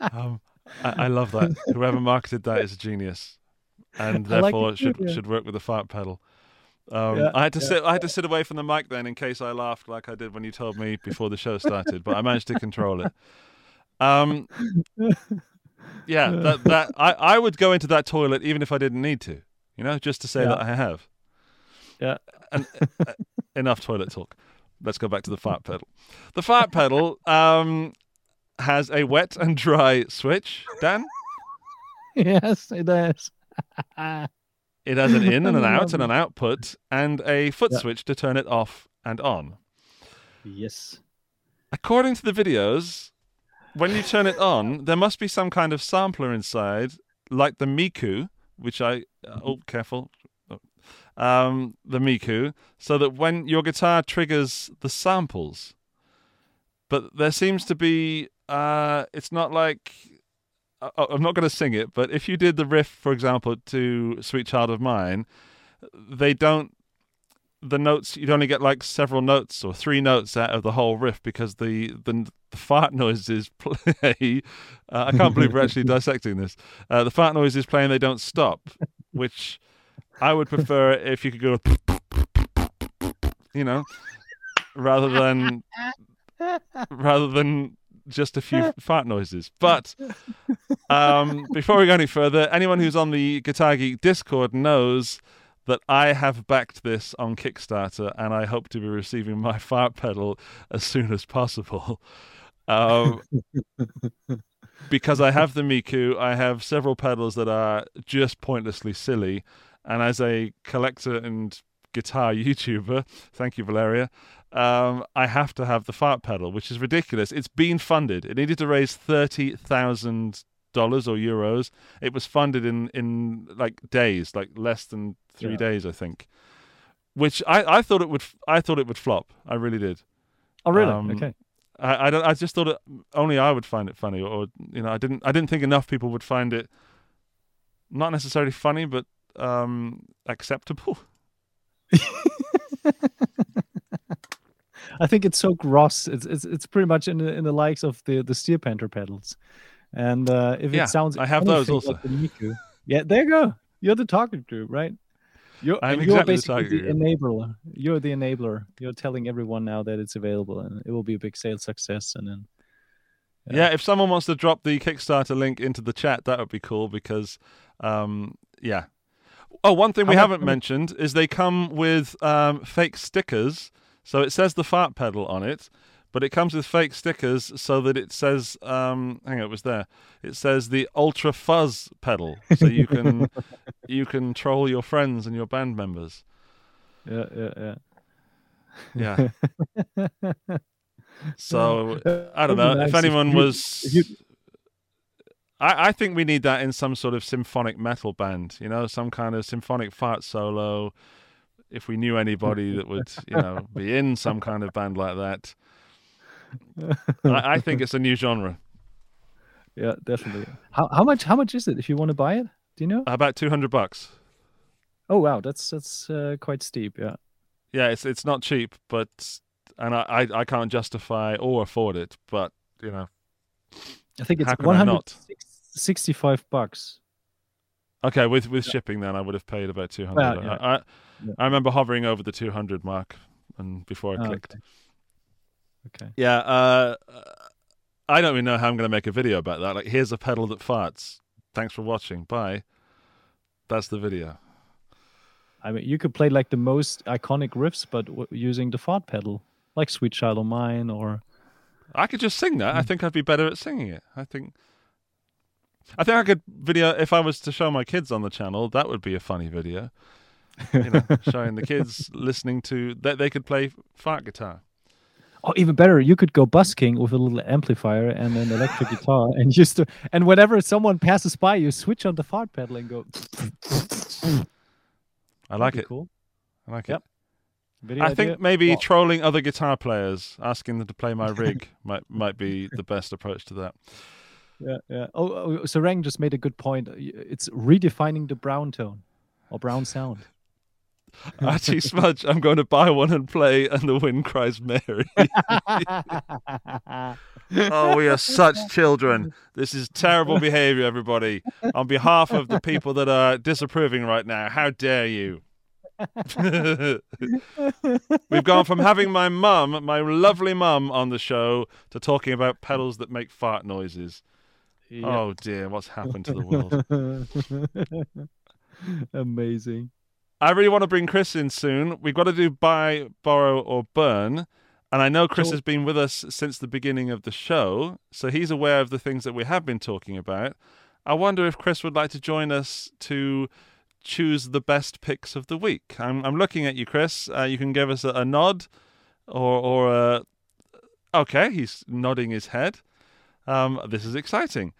Um, I, I love that. Whoever marketed that is a genius, and I like therefore it should should work with the fart pedal. Um, Yeah, I had to yeah. sit. I had to sit away from the mic then in case I laughed like I did when you told me before the show started, but I managed to control it. Um, yeah, that that I, I would go into that toilet even if I didn't need to, you know, just to say Yeah. that I have. Yeah. And uh, enough toilet talk. Let's go back to the fart pedal. The fart pedal um, has a wet and dry switch. Dan. yes, it is. It has an in and an out and an output and a foot Yeah. switch to turn it off and on. yes. According to the videos, when you turn it on, there must be some kind of sampler inside, like the Miku, which I uh, oh careful, Oh. um, the Miku, so that when your guitar triggers the samples, but there seems to be uh, it's not like I'm not going to sing it, but if you did the riff, for example, to "Sweet Child of Mine," they don't. The notes you'd only get like several notes or three notes out of the whole riff because the the, the fart noises play. Uh, I can't believe we're actually dissecting this. Uh, the fart noises play and they don't stop, which I would prefer if you could go, you know, rather than rather than just a few fart noises. But um, before we go any further, anyone who's on the Guitar Geek Discord knows that I have backed this on Kickstarter, and I hope to be receiving my fart pedal as soon as possible. Um, because I have the Miku, I have several pedals that are just pointlessly silly, and as a collector and guitar YouTuber, thank you, Valeria. Um, I have to have the fart pedal, which is ridiculous. It's been funded. It needed to raise thirty thousand dollars or euros. It was funded in in like days, like less than three Yeah. days, I think. Which I, I thought it would I thought it would flop. I really did. Oh, really? Um, okay. I, I don't. I just thought it, only I would find it funny, or you know, I didn't. I didn't think enough people would find it not necessarily funny, but um, acceptable. I think it's so gross. It's it's it's pretty much in the in the likes of the the Steel Panther pedals, and uh, if Yeah, it sounds I have those also. like the Miku, yeah, there you go. You're the target group, right? You're, I'm you're exactly the basically target the group. enabler. You're the enabler. You're telling everyone now that it's available, and it will be a big sales success. And then Yeah. if someone wants to drop the Kickstarter link into the chat, that would be cool because, um, yeah. Oh, one thing we How haven't mentioned is they come with um, fake stickers. So it says the fart pedal on it, but it comes with fake stickers so that it says, um, hang on, it was there. It says the Ultra Fuzz pedal, so you can you can troll your friends and your band members. Yeah, yeah, Yeah. Yeah. so. I don't know be if nice anyone you- was. you- I, I think we need that in some sort of symphonic metal band, you know, some kind of symphonic fart solo. If we knew anybody that would, you know, be in some kind of band like that, I, I think it's a new genre. yeah, definitely. How how much how much is it if you want to buy it? Do you know? About two hundred bucks. Oh wow, that's that's uh, quite steep. Yeah. Yeah, it's it's not cheap, but and I, I, I can't justify or afford it, but you know, I think it's I not? 165 bucks. okay, with with shipping, then I would have paid about two hundred. Well, yeah. I, I Yeah. I remember hovering over the two hundred mark, and before I Oh, clicked. Okay. Yeah, uh, I don't even know how I'm going to make a video about that. Like, here's a pedal that farts. Thanks for watching. Bye. That's the video. I mean, you could play like the most iconic riffs, but w- using the fart pedal, like "Sweet Child of Mine" or I could just sing that. I Mm. think I'd be better at singing it. I think. I think I could video if I was to show my kids on the channel. That would be a funny video. You know, showing the kids listening to that they could play fart guitar. Oh, even better, you could go busking with a little amplifier and an electric guitar, and just to, and whenever someone passes by, you switch on the fart pedal and go. I like it. Cool. I like Yep. it. Video I idea? think maybe Well, trolling other guitar players, asking them to play my rig, might might be the best approach to that. Yeah, yeah. Oh, oh, Sarang just made a good point. It's redefining the brown tone or brown sound. Actually, Smudge, I'm going to buy one and play, and the wind cries Mary. oh, we are such children. This is terrible behavior, everybody. On behalf of the people that are disapproving right now, how dare you? We've gone from having my mum, my lovely mum, on the show to talking about pedals that make fart noises. Yeah. Oh dear, what's happened to the world? Amazing. I really want to bring Chris in soon. We've got to do buy, borrow, or burn. And I know Chris has been with us since the beginning of the show, so he's aware of the things that we have been talking about. I wonder if Chris would like to join us to choose the best picks of the week. I'm, I'm looking at you, Chris. Uh, you can give us a, a nod or, or a. Okay, he's nodding his head. Um, this is exciting.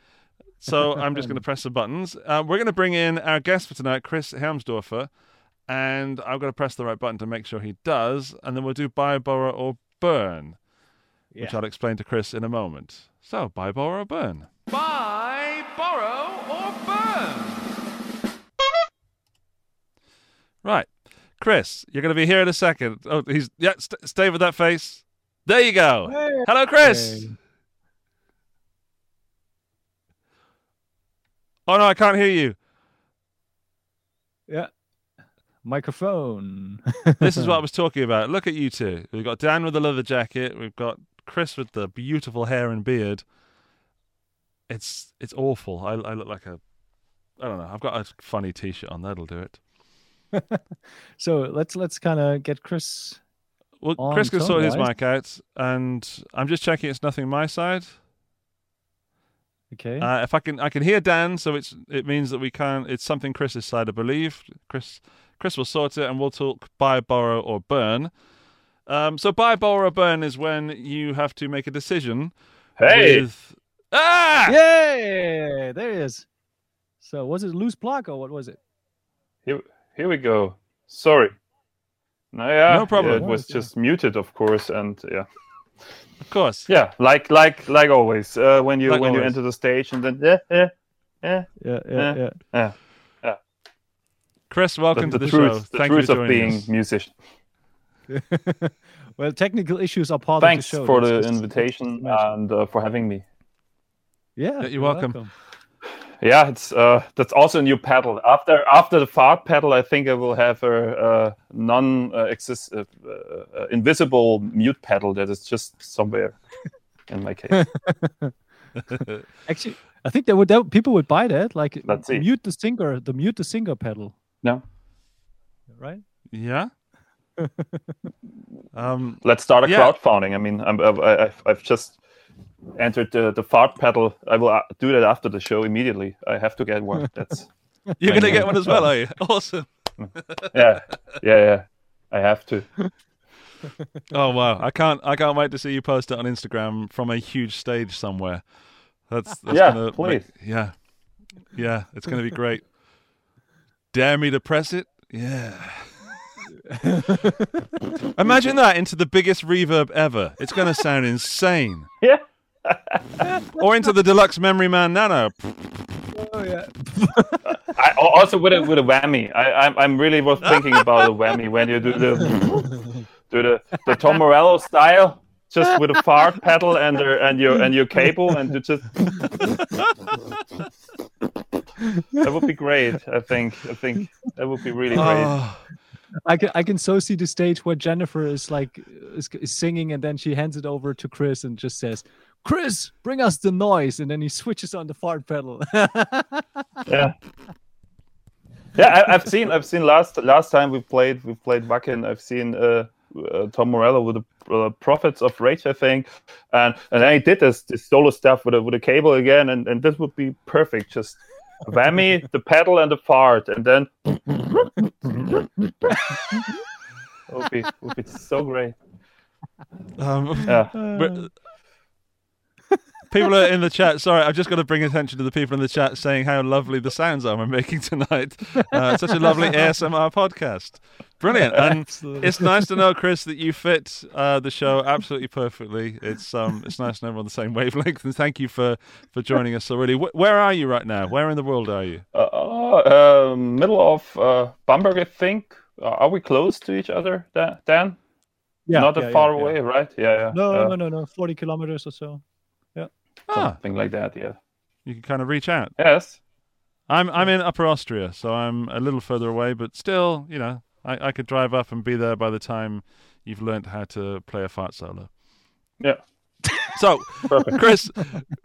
So I'm just going to press the buttons. Uh, we're going to bring in our guest for tonight, Chris Hermsdörfer and I've got to press the right button to make sure he does, and then we'll do buy, borrow, or burn, which I'll explain to Chris in a moment. So, buy, borrow, or burn. Buy, borrow, or burn. Right, Chris, you're going to be here in a second. Oh, he's yeah. St- stay with that face. There you go. Hello, Chris. Hey. Oh no, I can't hear you. Yeah. Microphone. This is what I was talking about. Look at you two. We've got Dan with the leather jacket. We've got Chris with the beautiful hair and beard. It's it's awful. I, I look like a. I don't know. I've got a funny T-shirt on. That'll do it. so let's let's kind of get Chris. Well, Chris can sort his mic out, and I'm just checking it's nothing my side. Okay. Uh, if I can, I can hear Dan, so it's it means that we can't. It's something Chris's side, I believe. Chris, Chris will sort it, and we'll talk buy, borrow, or burn. Um, so buy, borrow, or burn is when you have to make a decision. Hey, With... Ah! Yay! There he is. So was it loose plug or what was it? here, here we go. Sorry. No, yeah, No problem. yeah, it was Yeah. just muted, of course, and yeah, Of course. yeah, like like like always. Uh, when you Like when you enter the stage, and then yeah, yeah, yeah. Yeah, yeah, Yeah. yeah. Chris, welcome the, to the, truth, show. the Thank truth you for of joining being us. musician. well, technical issues are part Thanks of the show. Thanks for that's the invitation and uh, for having me. Yeah, Yeah, you're welcome. Yeah, it's uh, that's also a new pedal. After after the fart pedal, I think I will have a, a non uh, exist uh, uh, invisible mute pedal that is just somewhere in my case. Actually, I think that would that, people would buy that. Like Let's see. mute the singer, the mute the singer pedal, no, right? Yeah. Um, Let's start a Yeah. crowdfunding. I mean, I'm, I, I've, I've just entered the, the fart pedal. I will uh, do that after the show immediately. I have to get one. That's you're gonna get one as well, are you? Awesome. yeah, yeah, yeah. I have to. Oh wow, I can't I can't wait to see you post it on Instagram from a huge stage somewhere. That's, that's Yeah, gonna please. make- yeah, yeah, it's gonna be great. Dare me to press it? Yeah. Imagine that into the biggest reverb ever. It's gonna sound insane. Yeah. Or into the deluxe Memory Man Nano. Oh yeah. I also with a with a whammy. I I'm, I'm really was thinking about a whammy when you do the do the the Tom Morello style, just with a fart pedal and the, and your and your cable, and you just that would be great. I think I think that would be really great. Oh, I can I can so see the stage where Jennifer is like is, is singing and then she hands it over to Chris and just says, "Chris, bring us the noise," and then he switches on the fart pedal. yeah. Yeah, I, I've seen. I've seen last last time we played. We played back Wacken. I've seen uh, uh, Tom Morello with the uh, Prophets of Rage, I think, and and then he did this, this solo stuff with a with a cable again, and, and this would be perfect. Just whammy, the pedal, and the fart, and then it would be would be so great. um, Yeah, But- people are in the chat. Sorry, I've just got to bring attention to the people in the chat saying how lovely the sounds are we're making tonight. Uh, such a lovely ASMR podcast. Brilliant. And Absolutely. it's nice to know, Chris, that you fit uh, the show absolutely perfectly. It's um, it's nice to know we're on the same wavelength. And thank you for for joining us. So really, Wh- where are you right now? Where in the world are you? uh, uh, middle of uh, Bamberg, I think. Uh, are we close to each other, Dan? Dan? yeah, Not yeah, that far yeah. away, right? Yeah, yeah. No, uh, no, no, no. Forty kilometers or so. Ah, something like that. Yeah. you can kind of reach out. Yes. I'm I'm in Upper Austria, so I'm a little further away, but still, you know, I, I could drive up and be there by the time you've learned how to play a fart solo. Yeah. So, Perfect. Chris,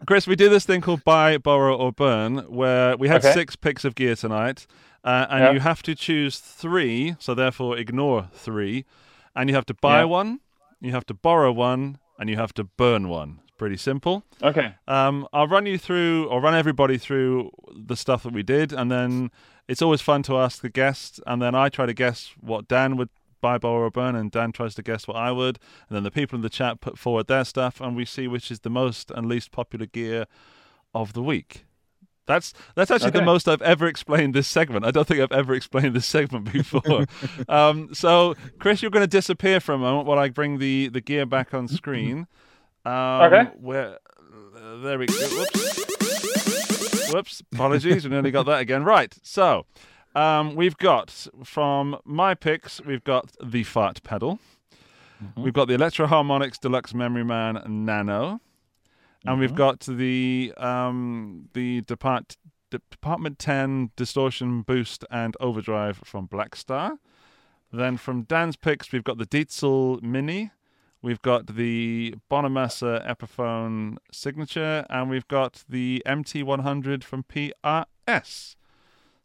Chris, we do this thing called buy, borrow, or burn, where we had Okay. six picks of gear tonight, uh, and Yeah. you have to choose three. So therefore, ignore three, and you have to buy Yeah. one, you have to borrow one, and you have to burn one. Pretty simple. Okay. Um, I'll run you through, or run everybody through the stuff that we did, and then it's always fun to ask the guests, and then I try to guess what Dan would buy, borrow, or burn, and Dan tries to guess what I would, and then the people in the chat put forward their stuff, and we see which is the most and least popular gear of the week. That's that's actually the most I've ever explained this segment. I don't think I've ever explained this segment before. um, so, Chris, you're going to disappear for a moment while I bring the, the gear back on screen. Um, Okay. Where uh, there we go. Whoops. Whoops. Apologies. we nearly got that again. Right. So, um, we've got from my picks, we've got the fart pedal. We've got the Electro-Harmonix Deluxe Memory Man Nano, and we've got the um, the Depart- Department Ten Distortion Boost and Overdrive from Blackstar. Then from Dan's picks, we've got the Diezel Mini, we've got the Bonamassa Epiphone Signature, and we've got the MT100 from PRS.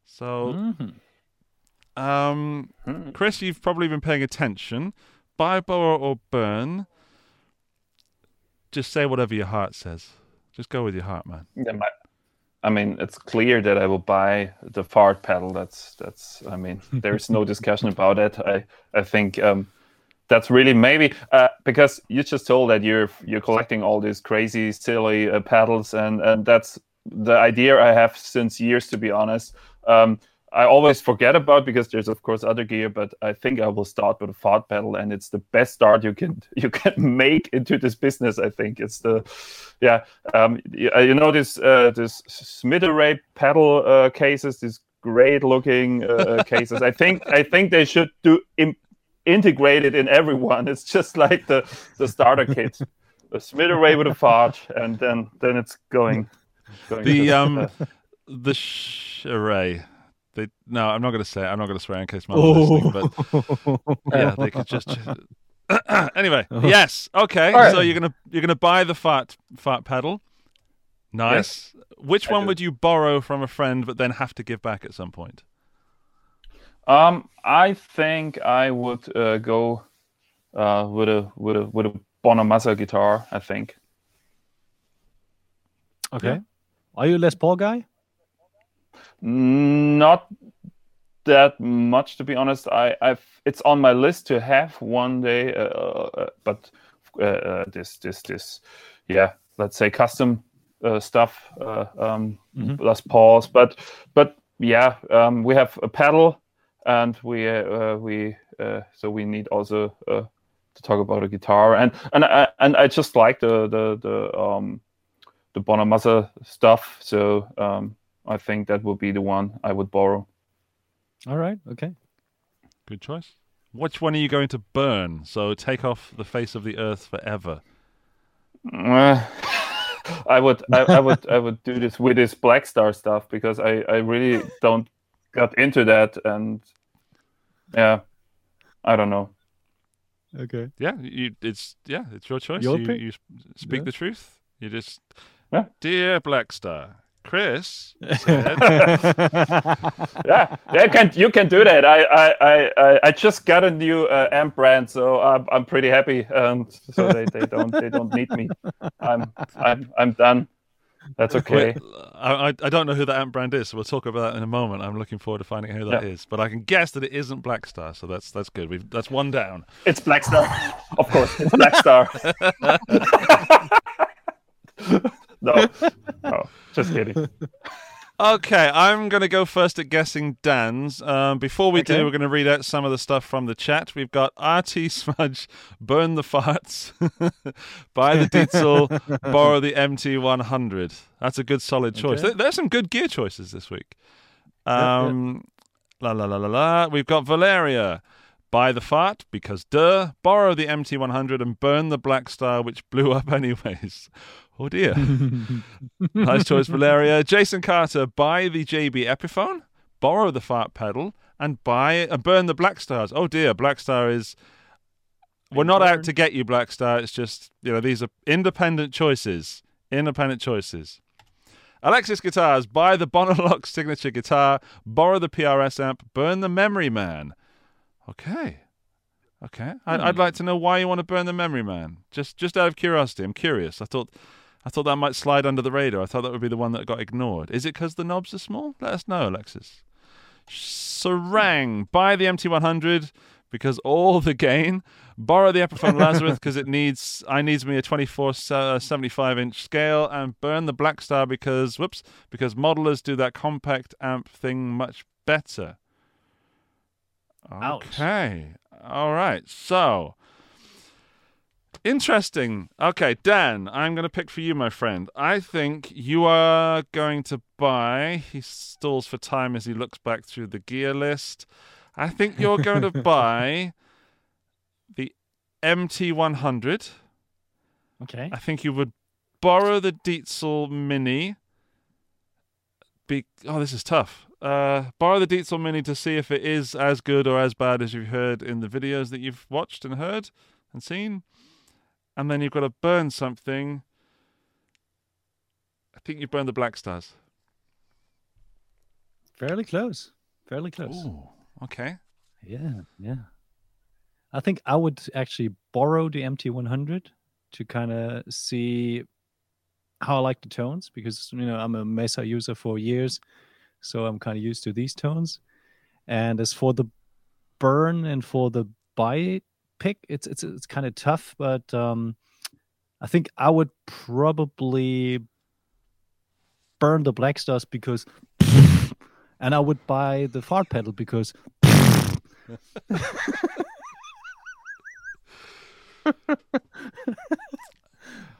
So, Mhm. um, Hmm. Chris, you've probably been paying attention. Buy, borrow, or burn. Just say whatever your heart says. Just go with your heart, man. Yeah, my, I mean, it's clear that I will buy the fart pedal. That's that's. I mean, there's no discussion about it. I I think um, that's really maybe uh, because you just told that you're you're collecting all these crazy, silly uh, pedals, and and that's the idea I have since years. To be honest, um, I always forget about because there's of course other gear, but I think I will start with a fart pedal, and it's the best start you can you can make into this business. I think it's the yeah um, you, uh, you know this uh, this Schmidt Array pedal uh, cases, these great looking uh, cases. I think I think they should do integrate it in everyone. It's just like the the starter kit, a Schmidt Array with a fart, and then then it's going. going The um, uh, the sh- array. They, no, I'm not going to say. it. I'm not going to swear in case Mum's listening. But yeah, they could just. anyway, yes, okay. Right. So you're gonna you're gonna buy the fart fart pedal. Nice. Which I one do. would you borrow from a friend but then have to give back at some point? Um, I think I would uh, go uh, with a with a with a Bonamassa guitar. I think. Okay. Are you a Les Paul guy? Not that much, to be honest. I, I've it's on my list to have one day, uh, uh, but uh, uh, this this this, yeah, let's say custom uh, stuff, uh, um, Mhm. Les Pauls. But but yeah, um, we have a pedal, and we uh, we uh, so we need also uh, to talk about a guitar, and and I and I just like the the the um the Bonamassa stuff. So um, I think that would be the one I would borrow. All right. Okay. Good choice. Which one are you going to burn? So take off the face of the earth forever. Uh, I would I, I would I would do this with this Blackstar stuff because I I really don't got into that and yeah I don't know. Okay. Yeah, you. It's yeah, it's your choice. Your you, you speak Yeah. the truth. You just, Yeah. dear Blackstar, Chris said, Yeah, yeah, can you can do that. I I I- I, I just got a new uh, amp brand, so I'm I'm pretty happy. Um, so they, they don't they don't need me. I'm I'm I'm done. That's okay. I, I I don't know who that amp brand is, so we'll talk about that in a moment. I'm looking forward to finding out who that is, Yeah. but I can guess that it isn't Blackstar, so that's that's good. We've that's one down. It's Blackstar, of course. It's Blackstar. no, no, just kidding. Okay, I'm going to go first at guessing Dan's. Um, before we Okay. do, we're going to read out some of the stuff from the chat. We've got RT Smudge, Burn the Farts, Buy the Diezel, Borrow the MT100. That's a good solid choice. Okay. There's some good gear choices this week. Um, La la la la la. We've got Valeria. Buy the fart because duh. Borrow the MT100 and burn the Blackstar, which blew up anyways. Oh dear. nice choice, Valeria. Jason Carter. Buy the JB Epiphone. Borrow the fart pedal and buy and burn the Blackstars. Oh dear, Blackstar is. We're not out to get you, Blackstar. It's just you know these are independent choices. Independent choices. Alexis Guitars, buy the Bonolock signature guitar, borrow the PRS amp, burn the Memory Man. Okay. Okay. I'd, I'd like to know why you want to burn the Memory Man. Just just out of curiosity. I'm curious. I thought I thought that might slide under the radar. I thought that would be the one that got ignored. Is it because the knobs are small? Let us know, Alexis. Sarang, buy the MT100 because all the gain. Borrow the Epiphone Lazarus because it needs. I needs me a 24 uh, 75 inch scale and burn the Blackstar because whoops because modelers do that compact amp thing much better. Ouch. Okay. All right. So interesting. Okay, Dan, I'm going to pick for you, my friend. I think you are going to buy. He stalls for time as he looks back through the gear list. I think you're going to buy the MT100. Okay. I think you would borrow the Diezel Mini. Be- oh, this is tough. Uh, borrow the Diezel Mini to see if it is as good or as bad as you've heard in the videos that you've watched and heard and seen. And then you've got to burn something. I think you burn the Blackstars. Fairly close. Fairly close. Ooh, okay. Yeah, yeah. I think I would actually borrow the MT100 to kind of see how I like the tones because you know I'm a Mesa user for years, so I'm kind of used to these tones. And as for the burn and for the buy pick, it's it's it's kind of tough, but um, I think I would probably burn the Blackstars because, and I would buy the fart pedal because.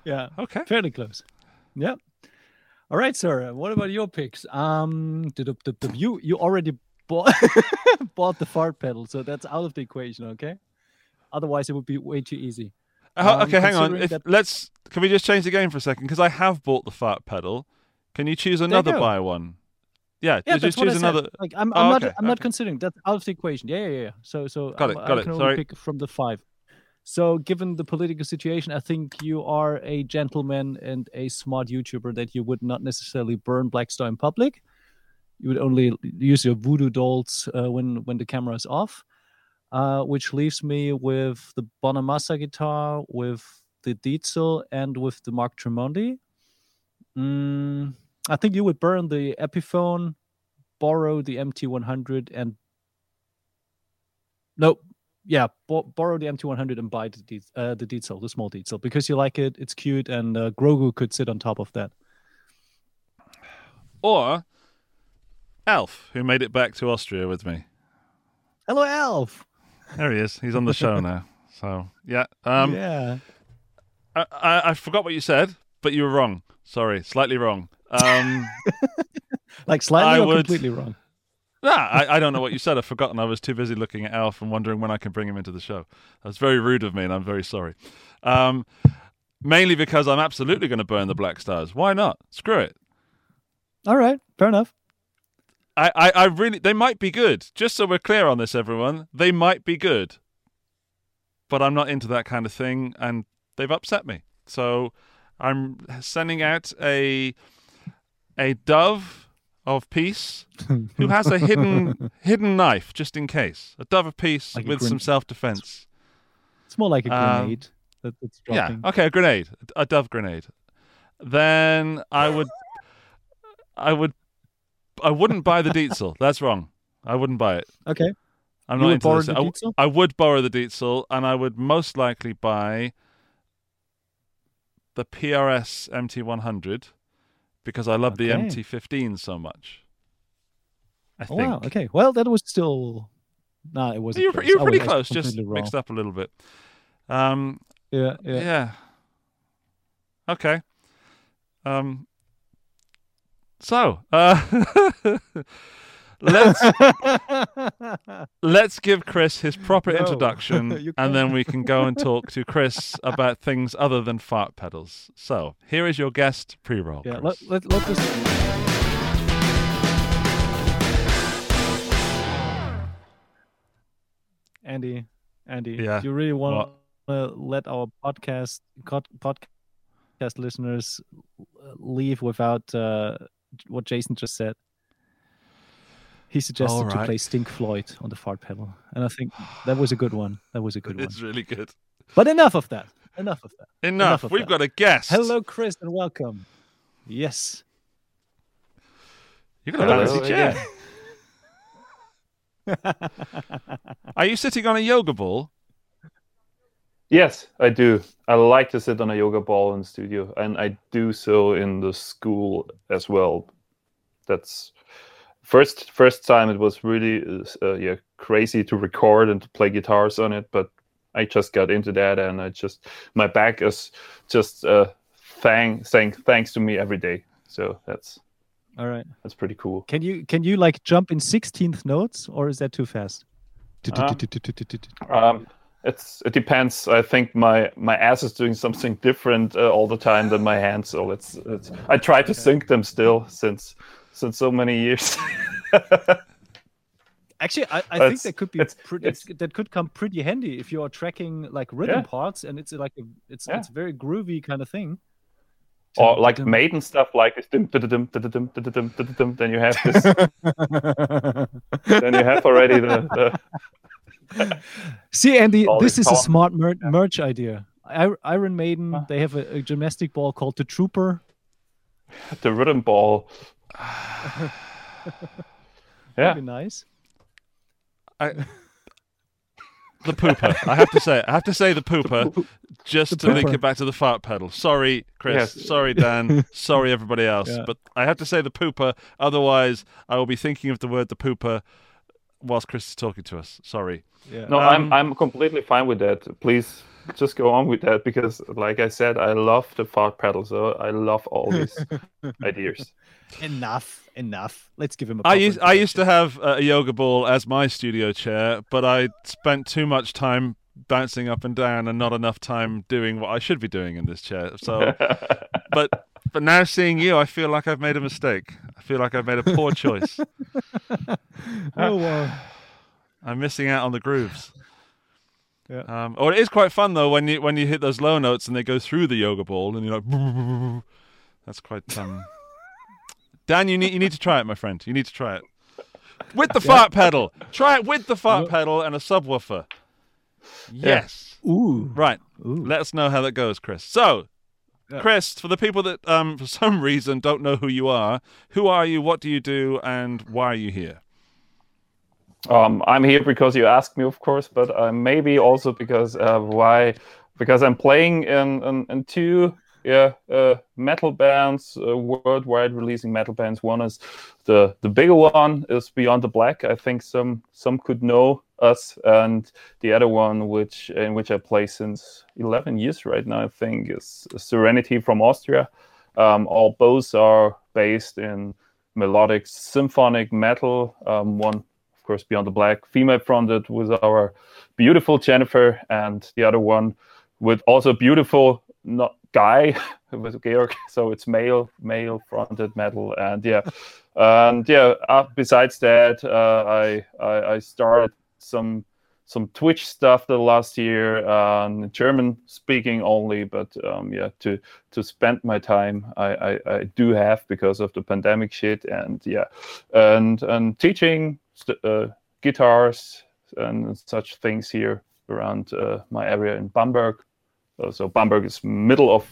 yeah, Okay. fairly close. Yep. All right, sir. What about your picks? Um, you you already bought bought the fart pedal, so that's out of the equation. Okay. Otherwise, it would be way too easy. Uh, Um, okay, hang on. If, that- Let's. Can we just change the game for a second? Because I have bought the fart pedal. Can you choose another go. buy one? Yeah, Yeah, just that's I choose another. Like I'm, Oh, I'm not okay, I'm not considering that out of the equation. Yeah, yeah, yeah. So so Got it, I'm- got I it, can only sorry. pick from the five. So given the political situation, I think you are a gentleman and a smart YouTuber that you would not necessarily burn Blackstar in public. you would only use your voodoo dolls uh, when when the camera is off. Uh, which leaves me with the Bonamassa guitar, with the Diezel, and with the Mark Tremonti. Mm, I think you would burn the Epiphone, borrow the MT100, and no, yeah, bo- borrow the MT100 and buy the De- uh, the Diezel, the small Diezel, because you like it. It's cute, and uh, Grogu could sit on top of that. Or Alf, who made it back to Austria with me. Hello, Elf. There he is. He's on the show now. So yeah. Um, yeah. I, I, I forgot what you said, but you were wrong. Sorry, slightly wrong. Um, Like slightly I or would- completely wrong. Nah, I, I don't know what you said. I've forgotten. I was too busy looking at Alf and wondering when I can bring him into the show. That was very rude of me, and I'm very sorry. Um, mainly because I'm absolutely going to burn the Blackstars. Why not? Screw it. All right, fair enough. I, I, I really, they might be good. Just so we're clear on this, everyone, they might be good. But I'm not into that kind of thing, and they've upset me. So I'm sending out a a dove of peace who has a hidden hidden knife just in case. A dove of peace Like with gren- some self defense. It's more like a Um, grenade that, that's Yeah. Okay, a grenade, a dove grenade. Then I would, I would, I wouldn't buy the Diezel. That's wrong. I wouldn't buy it. Okay. I'm You not into this. I w- Diezel? I would borrow the Diezel, and I would most likely buy the PRS MT100 because I love the Okay. MT15 so much. I Oh, think. wow. Okay. Well, that was still. No, it wasn't. You were, close. you were pretty close, just wrong. mixed up a little bit. Um, Yeah, yeah. yeah. Okay. Um. So, uh, let's let's give Chris his proper No, introduction, and then we can go and talk to Chris about things other than fart pedals. So, here is your guest pre-roll. yeah. Chris. Let, let, let this. Andy, Andy, Yeah, do you really want to let our podcast cod- podcast listeners leave without uh, what Jason just said? He suggested All to play Stink Floyd on the fart pedal, and I think that was a good one. That was a good one. it's really good. But enough of that. Enough of that. Enough. Enough of We've that. got a guest. Hello, Chris, and welcome. Yes. You've got a Hello fancy chair. Are you sitting on a yoga ball? Yes, I do. I like to sit on a yoga ball in the studio, and I do so in the school as well. That's first first time it was really uh, yeah crazy to record and to play guitars on it, but I just got into that, and I just my back is just uh, thank saying thanks to me every day. So that's All right. that's pretty cool. Can you can you like jump in sixteenth notes, or is that too fast? Um, it's it depends. I think my my ass is doing something different uh, all the time than my hands. So it's it's. I try to sync them still since since so many years. Actually, I, I think that could be it's, it's, that could come pretty handy if you are tracking like rhythm yeah. parts, and it's like a, it's yeah. it's very groovy kind of thing. Or like Maiden stuff, like then you have this. then you have already the. the See, Andy, this is a smart mer- merch idea. Iron Maiden, huh? they have a, a gymnastic ball called the Trooper. The rhythm ball. That'd Yeah, be nice. I, the pooper. I have to say, I have to say the pooper, just the to link it back to the fart pedal. Sorry, Chris. Yes. Sorry, Dan. Sorry, everybody else. Yeah. But I have to say the pooper. Otherwise, I will be thinking of the word the pooper whilst Chris is talking to us. Sorry. Yeah. no, Um, I'm I'm completely fine with that. Please just go on with that because, like I said, I love the fart pedal. So I love all these ideas. Enough, enough. Let's give him a. I used I used to have a yoga ball as my studio chair, but I spent too much time bouncing up and down and not enough time doing what I should be doing in this chair. So, but but now seeing you, I feel like I've made a mistake. I feel like I've made a poor choice. Oh wow. I'm missing out on the grooves. Yeah. Um, or it is quite fun though when you when you hit those low notes and they go through the yoga ball and you're like, that's quite um, Dan, you need you need to try it, my friend. You need to try it with the fart pedal. Try it with the fart pedal and a subwoofer. Yes. Ooh. Right. Ooh. Let us know how that goes, Chris. So, Chris, for the people that um for some reason don't know who you are, who are you? What do you do? And why are you here? Um, I'm here because you asked me, of course, but uh, maybe also because uh, why? Because I'm playing in in, in two yeah uh, metal bands uh, worldwide releasing metal bands. One is the the bigger one is Beyond the Black. I think some some could know us, and the other one, which in which I play since 11 years right now, I think is Serenity from Austria. Um, all both are based in melodic symphonic metal. Um, one course, Beyond the Black, female fronted with our beautiful Jennifer, and the other one with also beautiful not guy with Georg. So it's male male fronted metal, and yeah, and yeah. Uh, besides that, uh, I, I I started some some Twitch stuff the last year, um, German speaking only, but um, yeah, to to spend my time, I, I, I do have because of the pandemic shit, and yeah, and and teaching uh, guitars and such things here around uh, my area in Bamberg. Uh, so Bamberg is middle of,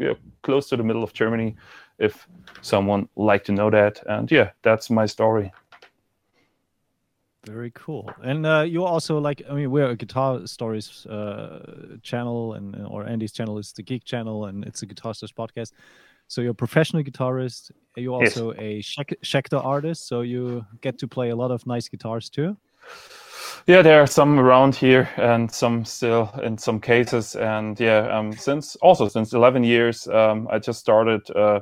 yeah, close to the middle of Germany, if someone like to know that. And yeah, that's my story. Very cool. And uh, you also like, I mean, we're a guitar stories uh, channel, and or Andy's channel is the Geek channel, and it's a Guitar Stars podcast. So you're a professional guitarist. You're also yes. a Schecter artist, so you get to play a lot of nice guitars too. Yeah, there are some around here, and some still in some cases. And yeah, um, since also since 11 years, um, I just started. Uh,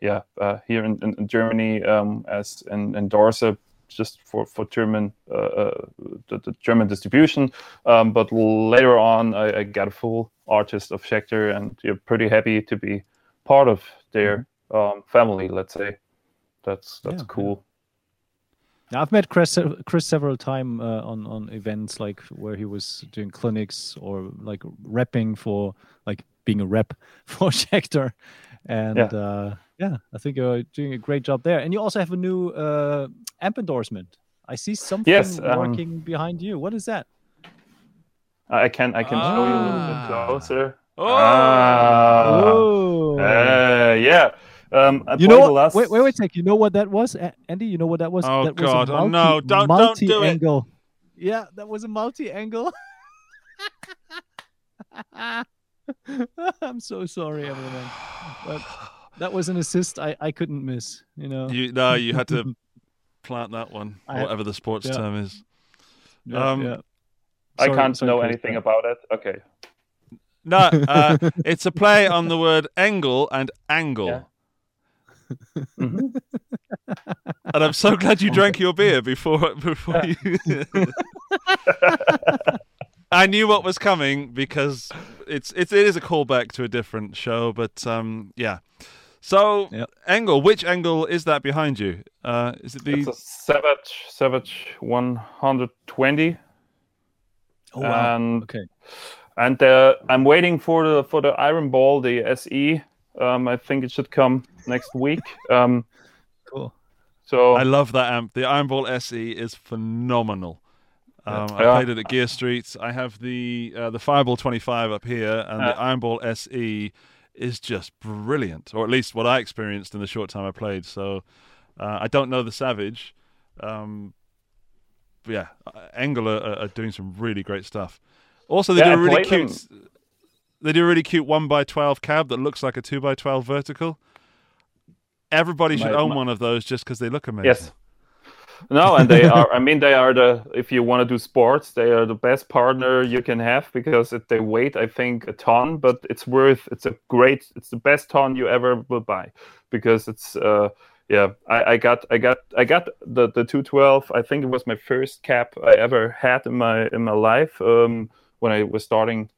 yeah, uh, here in, in, Germany um, as an endorser just for for German uh, uh, the, the, German distribution. Um, but later on, I, I, got a full artist of Schecter, and you're pretty happy to be part of their mm-hmm. um, family. Let's say that's that's yeah, cool. Yeah. I've met Chris Chris several times uh, on on events like where he was doing clinics or like repping for like being a rep for Schecter, and yeah. Uh, yeah, I think you're doing a great job there. And you also have a new uh, amp endorsement. I see something yes, um, working behind you. What is that? I can I can ah. show you a little bit ah. closer. Oh, ah. Oh. Uh, yeah. Um, you know, last... wait, wait, wait, take. You know what that was, Andy? You know what that was? Oh that God! Was multi, oh no! Don't don't do it. Angle. Yeah, that was a multi-angle. I'm so sorry, everyone. But that was an assist I, I couldn't miss. You know. You no, you had to plant that one, I, whatever the sports yeah. term is. Yeah, um, yeah. Sorry, I can't sorry, know anything about it. Okay. No, uh, it's a play on the word angle and angle. Yeah. mm-hmm. and I'm so glad you drank your beer before before yeah. you. I knew what was coming because it's it's it is a callback to a different show, but um, yeah. So yep. angle, which angle is that behind you? Uh, is it the it's a Savage Savage 120? Oh wow! And, okay. And uh, I'm waiting for the for the Iron Ball, the SE. Um, I think it should come next week. Um, cool. So I love that amp. The Iron Ball SE is phenomenal. Um, I played it at Gear Street. I have the uh, the Fireball 25 up here, and the Iron Ball SE is just brilliant, or at least what I experienced in the short time I played. So uh, I don't know the Savage, um, but yeah, Engl are, are, doing some really great stuff. Also, they yeah, do a really cute. Them. They do a really cute one by twelve cab that looks like a two by twelve vertical. Everybody should my, own my... one of those just because they look amazing. Yes, no, and they are. I mean, they are the. If you want to do sports, they are the best partner you can have because it, they weight, I think, a ton, but it's worth. It's a great. It's the best ton you ever will buy because it's. uh yeah, I, I got I got I got the the 212. I think it was my first cap I ever had in my in my life um, when I was starting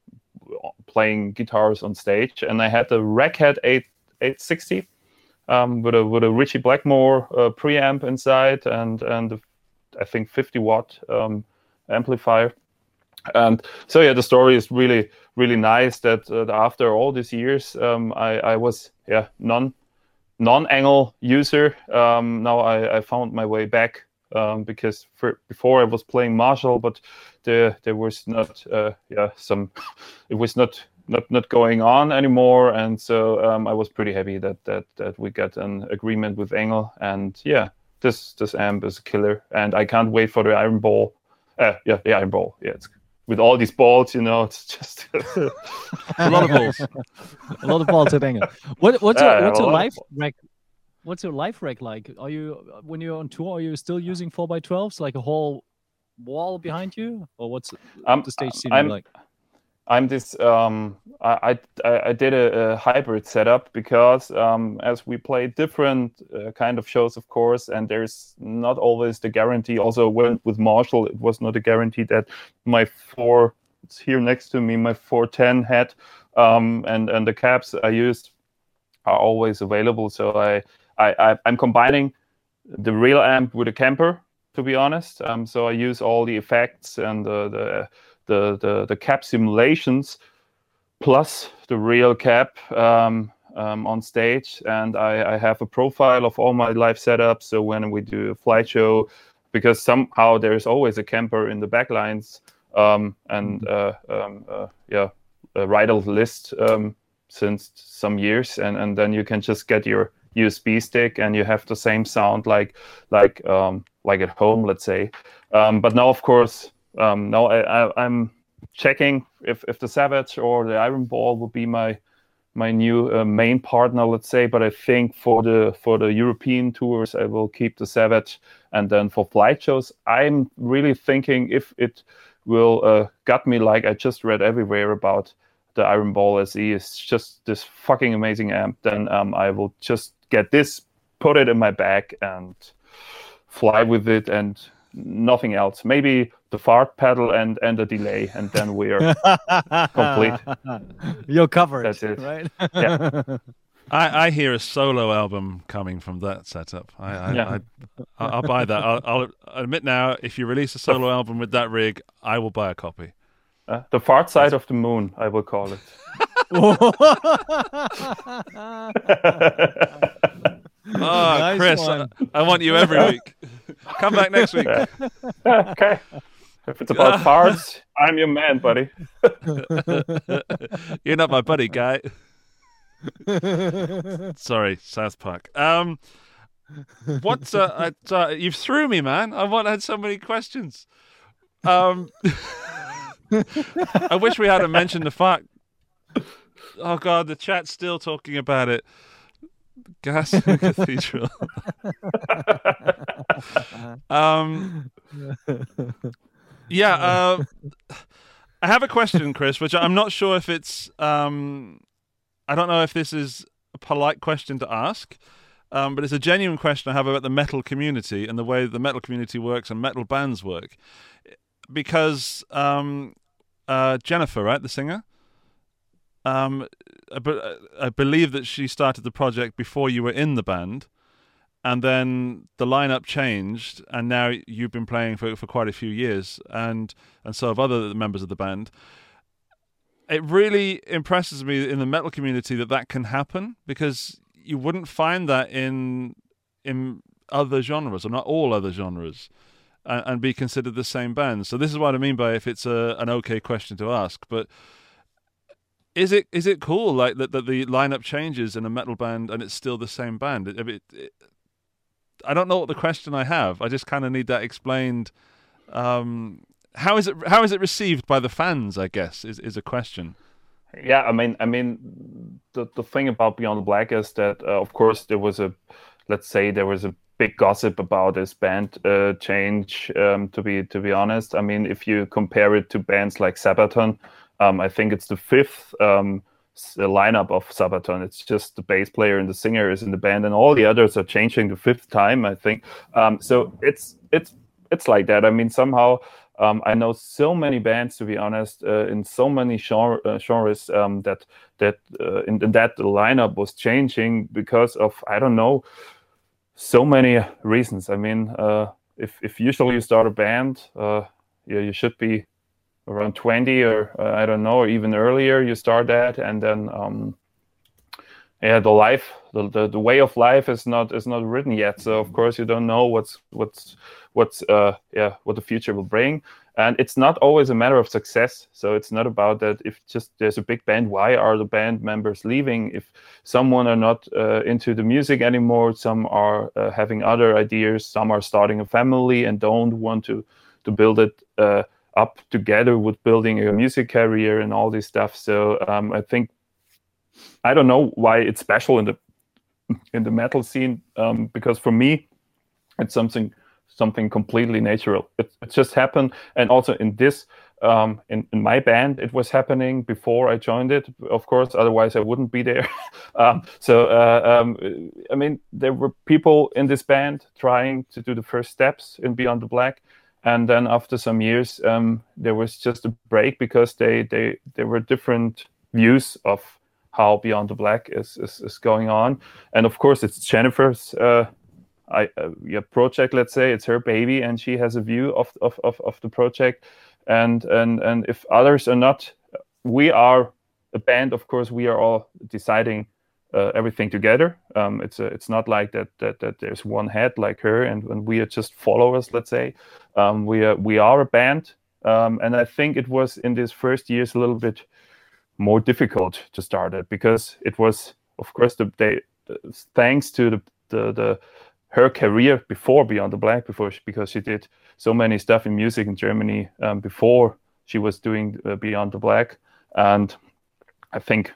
playing guitars on stage, and I had the Rackhead 8 860 um, with a with a Ritchie Blackmore uh, preamp inside and and I think 50 watt um, amplifier. And so yeah, the story is really really nice that uh, after all these years, um, I I was yeah non non-angle user. Um, now I, I found my way back um, because for, before I was playing Marshall, but there there was not uh, yeah some it was not not not going on anymore, and so um, I was pretty happy that that that we got an agreement with Engl, and yeah, this this amp is a killer, and I can't wait for the Iron Ball. Uh, yeah, the Iron Ball. Yeah, it's with all these balls, you know, it's just a lot of balls. a lot of balls at Engl. What what's your Yeah, what's your life rec? What's your life rec like? Are you when you're on tour? Are you still using four x twelves like a whole wall behind you, or what's I'm- the stage scenery I'm- like? I'm this. Um, I, I I did a, a hybrid setup because um, as we play different uh, kind of shows, of course, and there's not always the guarantee. Also, when with Marshall, it was not a guarantee that my four. It's here next to me. My 410 head um, and and the caps I used are always available. So I, I, I I'm combining the real amp with a Kemper. To be honest, um, so I use all the effects and the the the the, the cap simulations plus the real cap um, um, on stage. And I, I have a profile of all my live setups. So when we do a flight show because somehow there's always a Kemper in the backlines um, and uh, um, uh, yeah a rider list um, since some years. And, and then you can just get your USB stick and you have the same sound like like um, like at home let's say um, but now of course um, now I, I'm checking if, if the Savage or the Iron Ball would be my my new uh, main partner, let's say. But I think for the for the European tours, I will keep the Savage, and then for flight shows, I'm really thinking if it will uh, gut me like I just read everywhere about the Iron Ball SE is just this fucking amazing amp. Then um, I will just get this, put it in my bag, and fly with it and nothing else. Maybe the fart pedal and and the delay, and then we are complete. You're covered. That's it. right? Yeah. I, I hear a solo album coming from that setup. I, I, Yeah. I, I'll, I'll buy that. I'll, I'll admit now, if you release a solo album with that rig, I will buy a copy. Uh, the fart side of the moon, I will call it. Oh, Nice Chris, I. I want you every week. Come back next week. okay. If it's about farts, I'm your man, buddy. You're not my buddy, guy. Sorry, South Park. Um, what's uh, I, uh, you threw me, man. I want had so many questions. Um, I wish we hadn't mentioned the fact. Oh God, the chat's still talking about it. Gas Cathedral. um, yeah, uh, I have a question, Chris, which I'm not sure if it's. Um, I don't know if this is a polite question to ask, um, but it's a genuine question I have about the metal community and the way the metal community works and metal bands work. Because um, uh, Jennifer, right, the singer, um, I, I believe that she started the project before you were in the band, and then the lineup changed, and now you've been playing for for quite a few years, and and so have other members of the band. It really impresses me in the metal community that that can happen because you wouldn't find that in in other genres or not all other genres and, and be considered the same band. So this is what I mean by if it's a an okay question to ask, but is it is it cool like that, that the lineup changes in a metal band and it's still the same band? It, it, it, I don't know what the question I have. I just kind of need that explained. Um, how is it how is it received by the fans? I guess is is a question. Yeah, I mean, I mean, the the thing about Beyond Black is that, uh, of course, there was a, let's say, there was a big gossip about this band uh, change. Um, to be to be honest, I mean, if you compare it to bands like Sabaton, um, I think it's the fifth um, uh, lineup of Sabaton. It's just the bass player and the singer is in the band, and all the others are changing the fifth time. I think. Um, so it's it's it's like that. I mean, somehow um, I know so many bands, to be honest, uh, in so many genre, uh, genres um, that that uh, in, in that lineup was changing because of I don't know so many reasons. I mean, uh, if if usually you start a band, uh, yeah, you should be around 20 or uh, I don't know, or even earlier. You start that, and then um, yeah the life the, the, the way of life is not is not written yet. So of course you don't know what's what's what's uh yeah what the future will bring. And it's not always a matter of success. So it's not about that if just there's a big band why are the band members leaving? If someone are not uh, into the music anymore some are uh, having other ideas some are starting a family and don't want to to build it uh, up together with building a music career and all this stuff so um, i think i don't know why it's special in the in the metal scene um, because for me it's something something completely natural. It, it just happened, and also in this, um, in, in my band, it was happening before I joined it. Of course, otherwise I wouldn't be there. um, so uh, um, I mean, there were people in this band trying to do the first steps in Beyond the Black, and then after some years, um, there was just a break because they they there were different views of how Beyond the Black is, is, is going on, and of course, it's Jennifer's. Uh, I, uh, yeah, project let's say it's her baby and she has a view of, of, of, of the project and and and if others are not we are a band of course we are all deciding uh, everything together. Um, it's a, it's not like that, that that there's one head like her and, and we are just followers let's say. Um, we are we are a band. Um, and i think it was in these first years a little bit more difficult to start it because it was of course the they thanks to the the, the her career before Beyond the Black, before she, because she did so many stuff in music in Germany um, before she was doing uh, Beyond the Black, and I think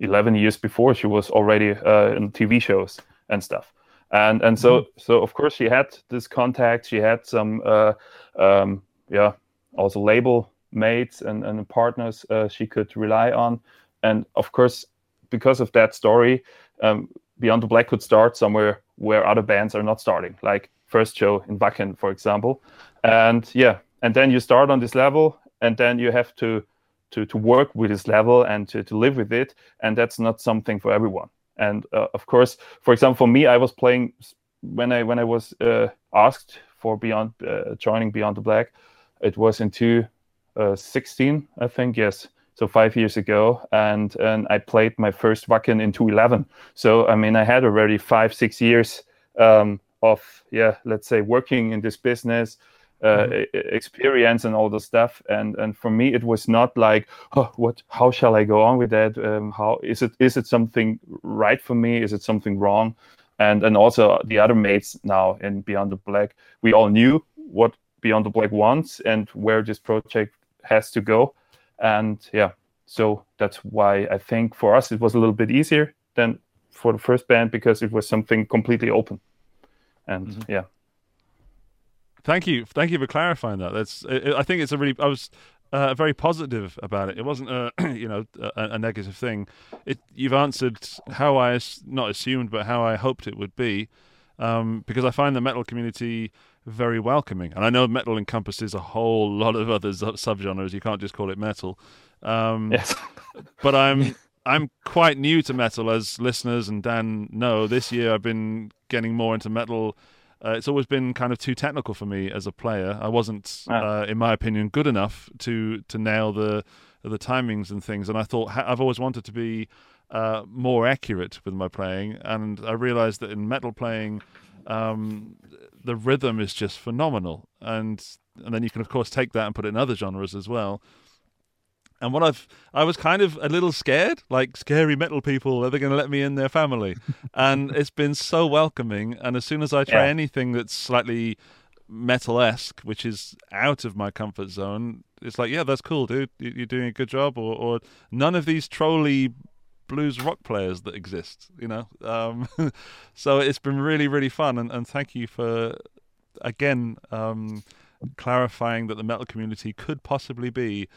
eleven years before she was already uh, in TV shows and stuff. And and so mm-hmm. so of course she had this contact. She had some uh, um, yeah also label mates and and partners uh, she could rely on. And of course because of that story, um, Beyond the Black could start somewhere where other bands are not starting, like first show in Wacken, for example. And yeah, and then you start on this level, and then you have to to to work with this level and to, to live with it, and that's not something for everyone. And uh, of course, for example, for me, I was playing when I when I was uh, asked for Beyond uh, joining Beyond the Black, it was in 2016, uh, I think. Yes, so five years ago, and and I played my first Wacken in 2011. So I mean, I had already five six years um, of yeah, let's say working in this business. Uh, mm-hmm. experience and all the stuff. And and for me it was not like oh what how shall i go on with that? Um, how is it is it something right for me? Is it something wrong? And and also the other mates now in beyond the black we all knew what beyond the black wants and where this project has to go. And yeah so that's why i think for us it was a little bit easier than for the first band because it was something completely open. And mm-hmm. yeah thank you thank you for clarifying that that's i think it's a really i was uh, very positive about it. It wasn't a you know a, a, negative thing. It you've answered how I not assumed, but how I hoped it would be, um, because I find the metal community very welcoming. And I know metal encompasses a whole lot of other subgenres. You can't just call it metal. Um, yes. but I'm I'm quite new to metal, as listeners and Dan know. This year I've been getting more into metal. Uh, it's always been kind of too technical for me as a player. I wasn't, ah. uh, in my opinion, good enough to to nail the the timings and things. And I thought I've always wanted to be uh, more accurate with my playing. And I realized that in metal playing, um, the rhythm is just phenomenal, and and then you can of course take that and put it in other genres as well. And what I've, I was kind of a little scared, like scary metal people, are they going to let me in their family? and it's been so welcoming. And as soon as I try yeah. anything that's slightly metal esque, which is out of my comfort zone, it's like, yeah, that's cool, dude. You're doing a good job. Or, or none of these trolly blues rock players that exist, you know. Um, so it's been really, really fun, and, and thank you for again um, clarifying that the metal community could possibly be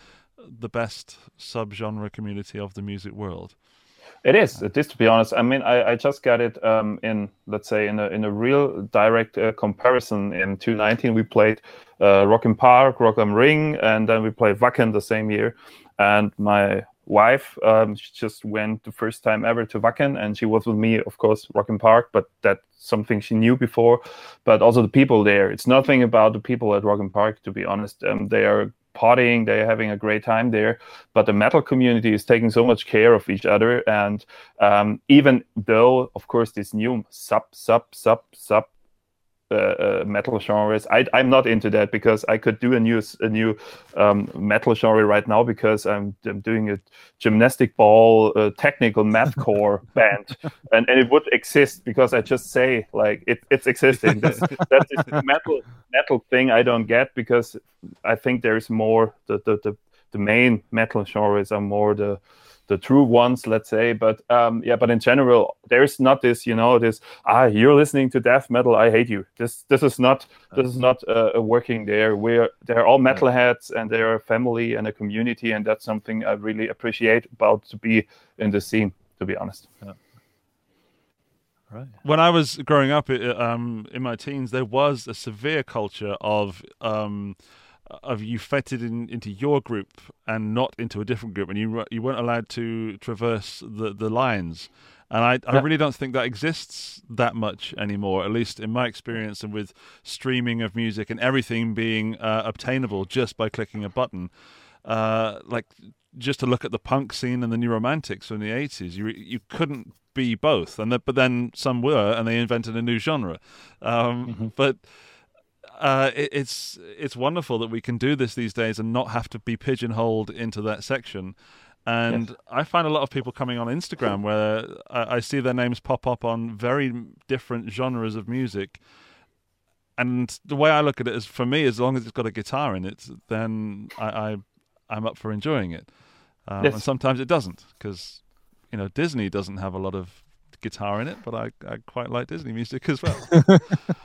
the best subgenre community of the music world. It is. It is to be honest. I mean, I, I just got it um, in let's say in a in a real direct uh, comparison. In 2019, we played uh, Rock im Park, Rock am Ring, and then we played Wacken the same year. And my wife. Um, she just went the first time ever to Wacken, and she was with me, of course, Rock im Park. But that's something she knew before. But also the people there. It's nothing about the people at Rock im Park, to be honest. Um, they are partying, they're having a great time there. But the metal community is taking so much care of each other, and um, even though, of course, this new sub sub sub sub uh, uh, metal genres. I, I'm not into that because I could do a new a new um, metal genre right now because I'm, I'm doing a gymnastic ball uh, technical mathcore band, and, and it would exist because I just say like it, it's existing. That's, that's this metal metal thing I don't get because I think there's more the the, the, the main metal genres are more the the true ones, let's say. But um, yeah, but in general, there's not this, you know, this ah, you're listening to death metal, I hate you. This this is not this is not uh, working there. We're they're all metalheads and they're a family and a community, and that's something I really appreciate about to be in the scene. To be honest. Yeah. Right. When I was growing up um, in my teens, there was a severe culture of um, of you fitted in, into your group and not into a different group, and you you weren't allowed to traverse the the lines. And I, I really don't think that exists that much anymore, at least in my experience, and with streaming of music and everything being uh, obtainable just by clicking a button. Uh, like just to look at the punk scene and the new romantics from the 80s, you you couldn't be both. And the, but then some were, and they invented a new genre. Um, mm-hmm. But uh, it, it's it's wonderful that we can do this these days and not have to be pigeonholed into that section. And yes. I find a lot of people coming on Instagram where I, I, see their names pop up on very different genres of music. And the way I look at it is, for me, as long as it's got a guitar in it, then I, I am up for enjoying it. Um, yes. And sometimes it doesn't, because you know Disney doesn't have a lot of guitar in it, but I, I quite like Disney music as well.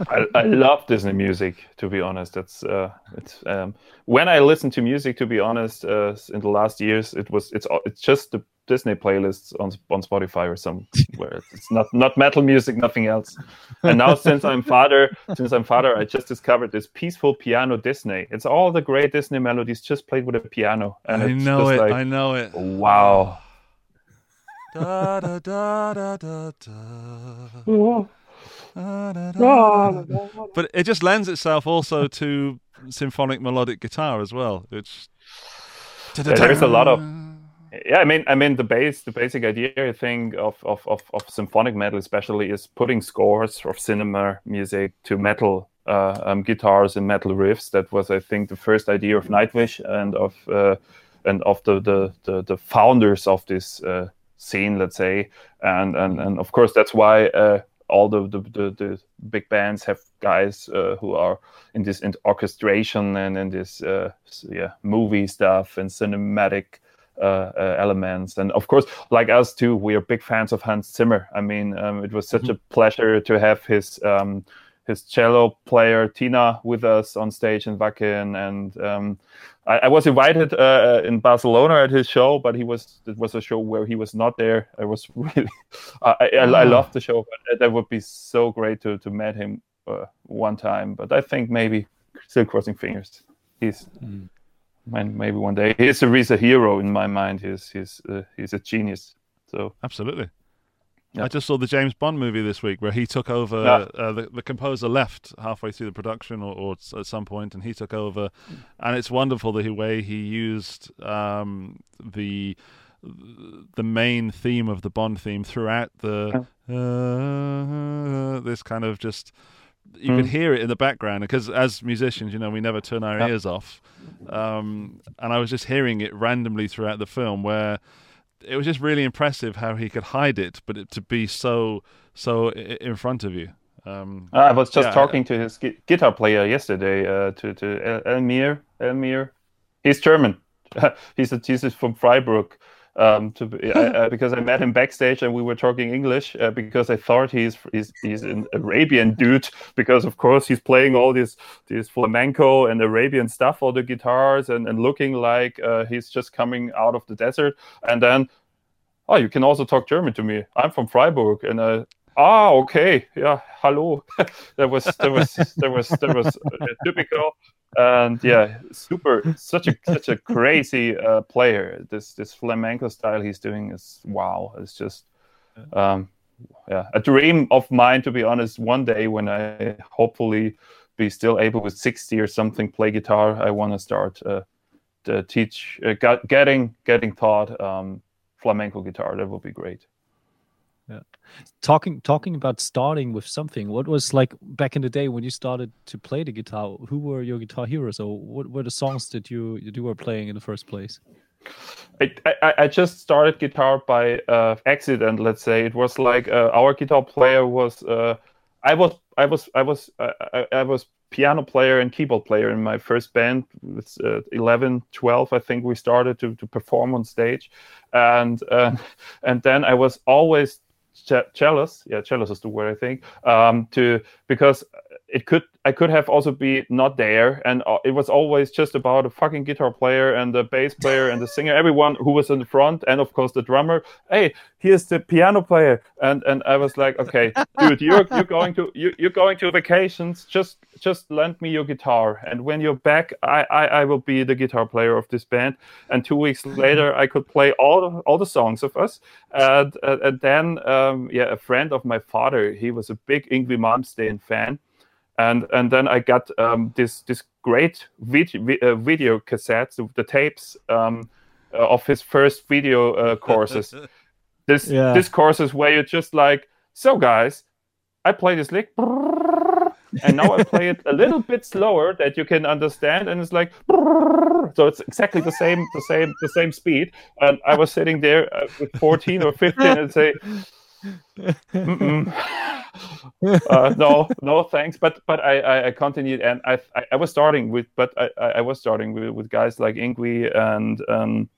I, I love Disney music, to be honest. It's uh, it's um, when I listen to music, to be honest, uh, in the last years, it was it's it's just the Disney playlists on on Spotify or somewhere. It's not not metal music, nothing else. And now since I'm father, since I'm father, I just discovered this peaceful piano Disney. It's all the great Disney melodies just played with a piano. And I know it. Like, I know it. Wow. Da, da, da, da, da, da. But it just lends itself also to symphonic melodic guitar as well, which yeah, there's a lot of yeah. I mean, I mean the base, the basic idea I think of, of, of, of symphonic metal especially is putting scores of cinema music to metal uh, um, guitars and metal riffs. That was, I think, the first idea of Nightwish and of uh, and of the, the, the the founders of this uh, scene, let's say, and and and of course that's why uh, all the, the, the the big bands have guys uh, who are in this in orchestration and in this uh, yeah movie stuff and cinematic. Uh, uh, elements and of course like us too we are big fans of hans zimmer i mean um, it was such mm-hmm. a pleasure to have his um, his cello player Tina with us on stage in Wacken, and um, I, I, was invited uh, in Barcelona at his show, but he was it was a show where he was not there. I was really I, I, I ah. loved the show, but that would be so great to to meet him uh, one time. But I think maybe still crossing fingers. He's. Mm. Maybe one day he's a, he's a hero in my mind. He's he's uh, he's a genius. So absolutely. Yeah. I just saw the James Bond movie this week where he took over. Yeah. Uh, the, the composer left halfway through the production or, or, at some point, and he took over. And it's wonderful the way he used um, the the main theme of the Bond theme throughout the uh, this kind of just you mm. could hear it in the background because as musicians, you know, we never turn our ears off. Um, and I was just hearing it randomly throughout the film where it was just really impressive how he could hide it, but it, to be so so in front of you. Um, I was just yeah, talking to his gu- guitar player yesterday, uh, to to Amir. Amir, he's German. he's a, he's from Freiburg, um, to, I, because I met him backstage and we were talking English uh, because I thought he's he's he's an Arabian dude because of course he's playing all this this flamenco and Arabian stuff on the guitars and, and looking like uh, he's just coming out of the desert. And then oh you can also talk German to me. I'm from Freiburg. And uh, ah okay. Yeah hello that was that was that was that was uh, typical and yeah, super, such a such a crazy uh, player. This this flamenco style he's doing is wow. It's just, um, yeah, a dream of mine to be honest. One day when I hopefully be still able with sixty or something play guitar, I want to start uh, uh, teach uh, getting getting taught um, flamenco guitar. That would be great. Talking talking about starting with something what was like back in the day when you started to play the guitar who were your guitar heroes or what were the songs that you you were playing in the first place I, I, I just started guitar by uh, accident. Let's say it was like uh, our guitar player was. Uh, I was I was I was uh, I, I was piano player and keyboard player in my first band with uh, 11 12 i think we started to, to perform on stage and uh, and then i was always jealous yeah jealous is the word i think. Um, to because it could I could have also be not there, and uh, it was always just about a fucking guitar player and the bass player and the singer, everyone who was in the front, and of course the drummer. Hey, here's the piano player, and and I was like, okay, dude, you're you're going to you, you're going to vacations. Just just lend me your guitar, and when you're back, I I, I will be the guitar player of this band. And two weeks later, I could play all the, all the songs of us, and and, then um, yeah, a friend of my father, he was a big Yngwie Malmsteen fan and and then I got um, this this great video, uh, video cassettes, the tapes um, uh, of his first video uh, courses. this Yeah. this courses where you're just like, so guys, I play this lick, and now I play it a little bit slower that you can understand, and it's like. So it's exactly the same, the same, the same speed. And I was sitting there uh, with 14 or 15 and say. uh, no, no, thanks. But but I, I, I continued, and I, I I was starting with, but I, I was starting with, with guys like Yngwie and um,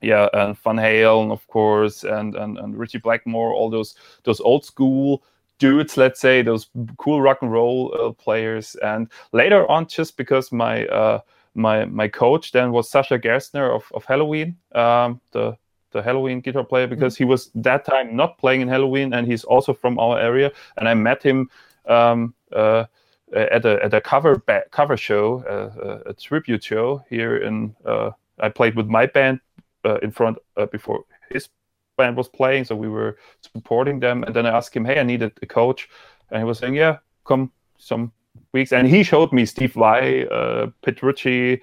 yeah, and Van Halen, of course, and and and Ritchie Blackmore, all those those old school dudes, let's say, those cool rock and roll uh, players. And later on, just because my uh, my my coach then was Sascha Gerstner of of Helloween, um, the the Helloween guitar player because he was that time not playing in Helloween and he's also from our area. And I met him um, uh, at a at a cover ba- cover show uh, a, a tribute show here in uh, I played with my band uh, in front uh, before his band was playing. So we were supporting them. And then I asked him hey I needed a coach. And he was saying yeah come some weeks. And he showed me Steve Vai uh, Petrucci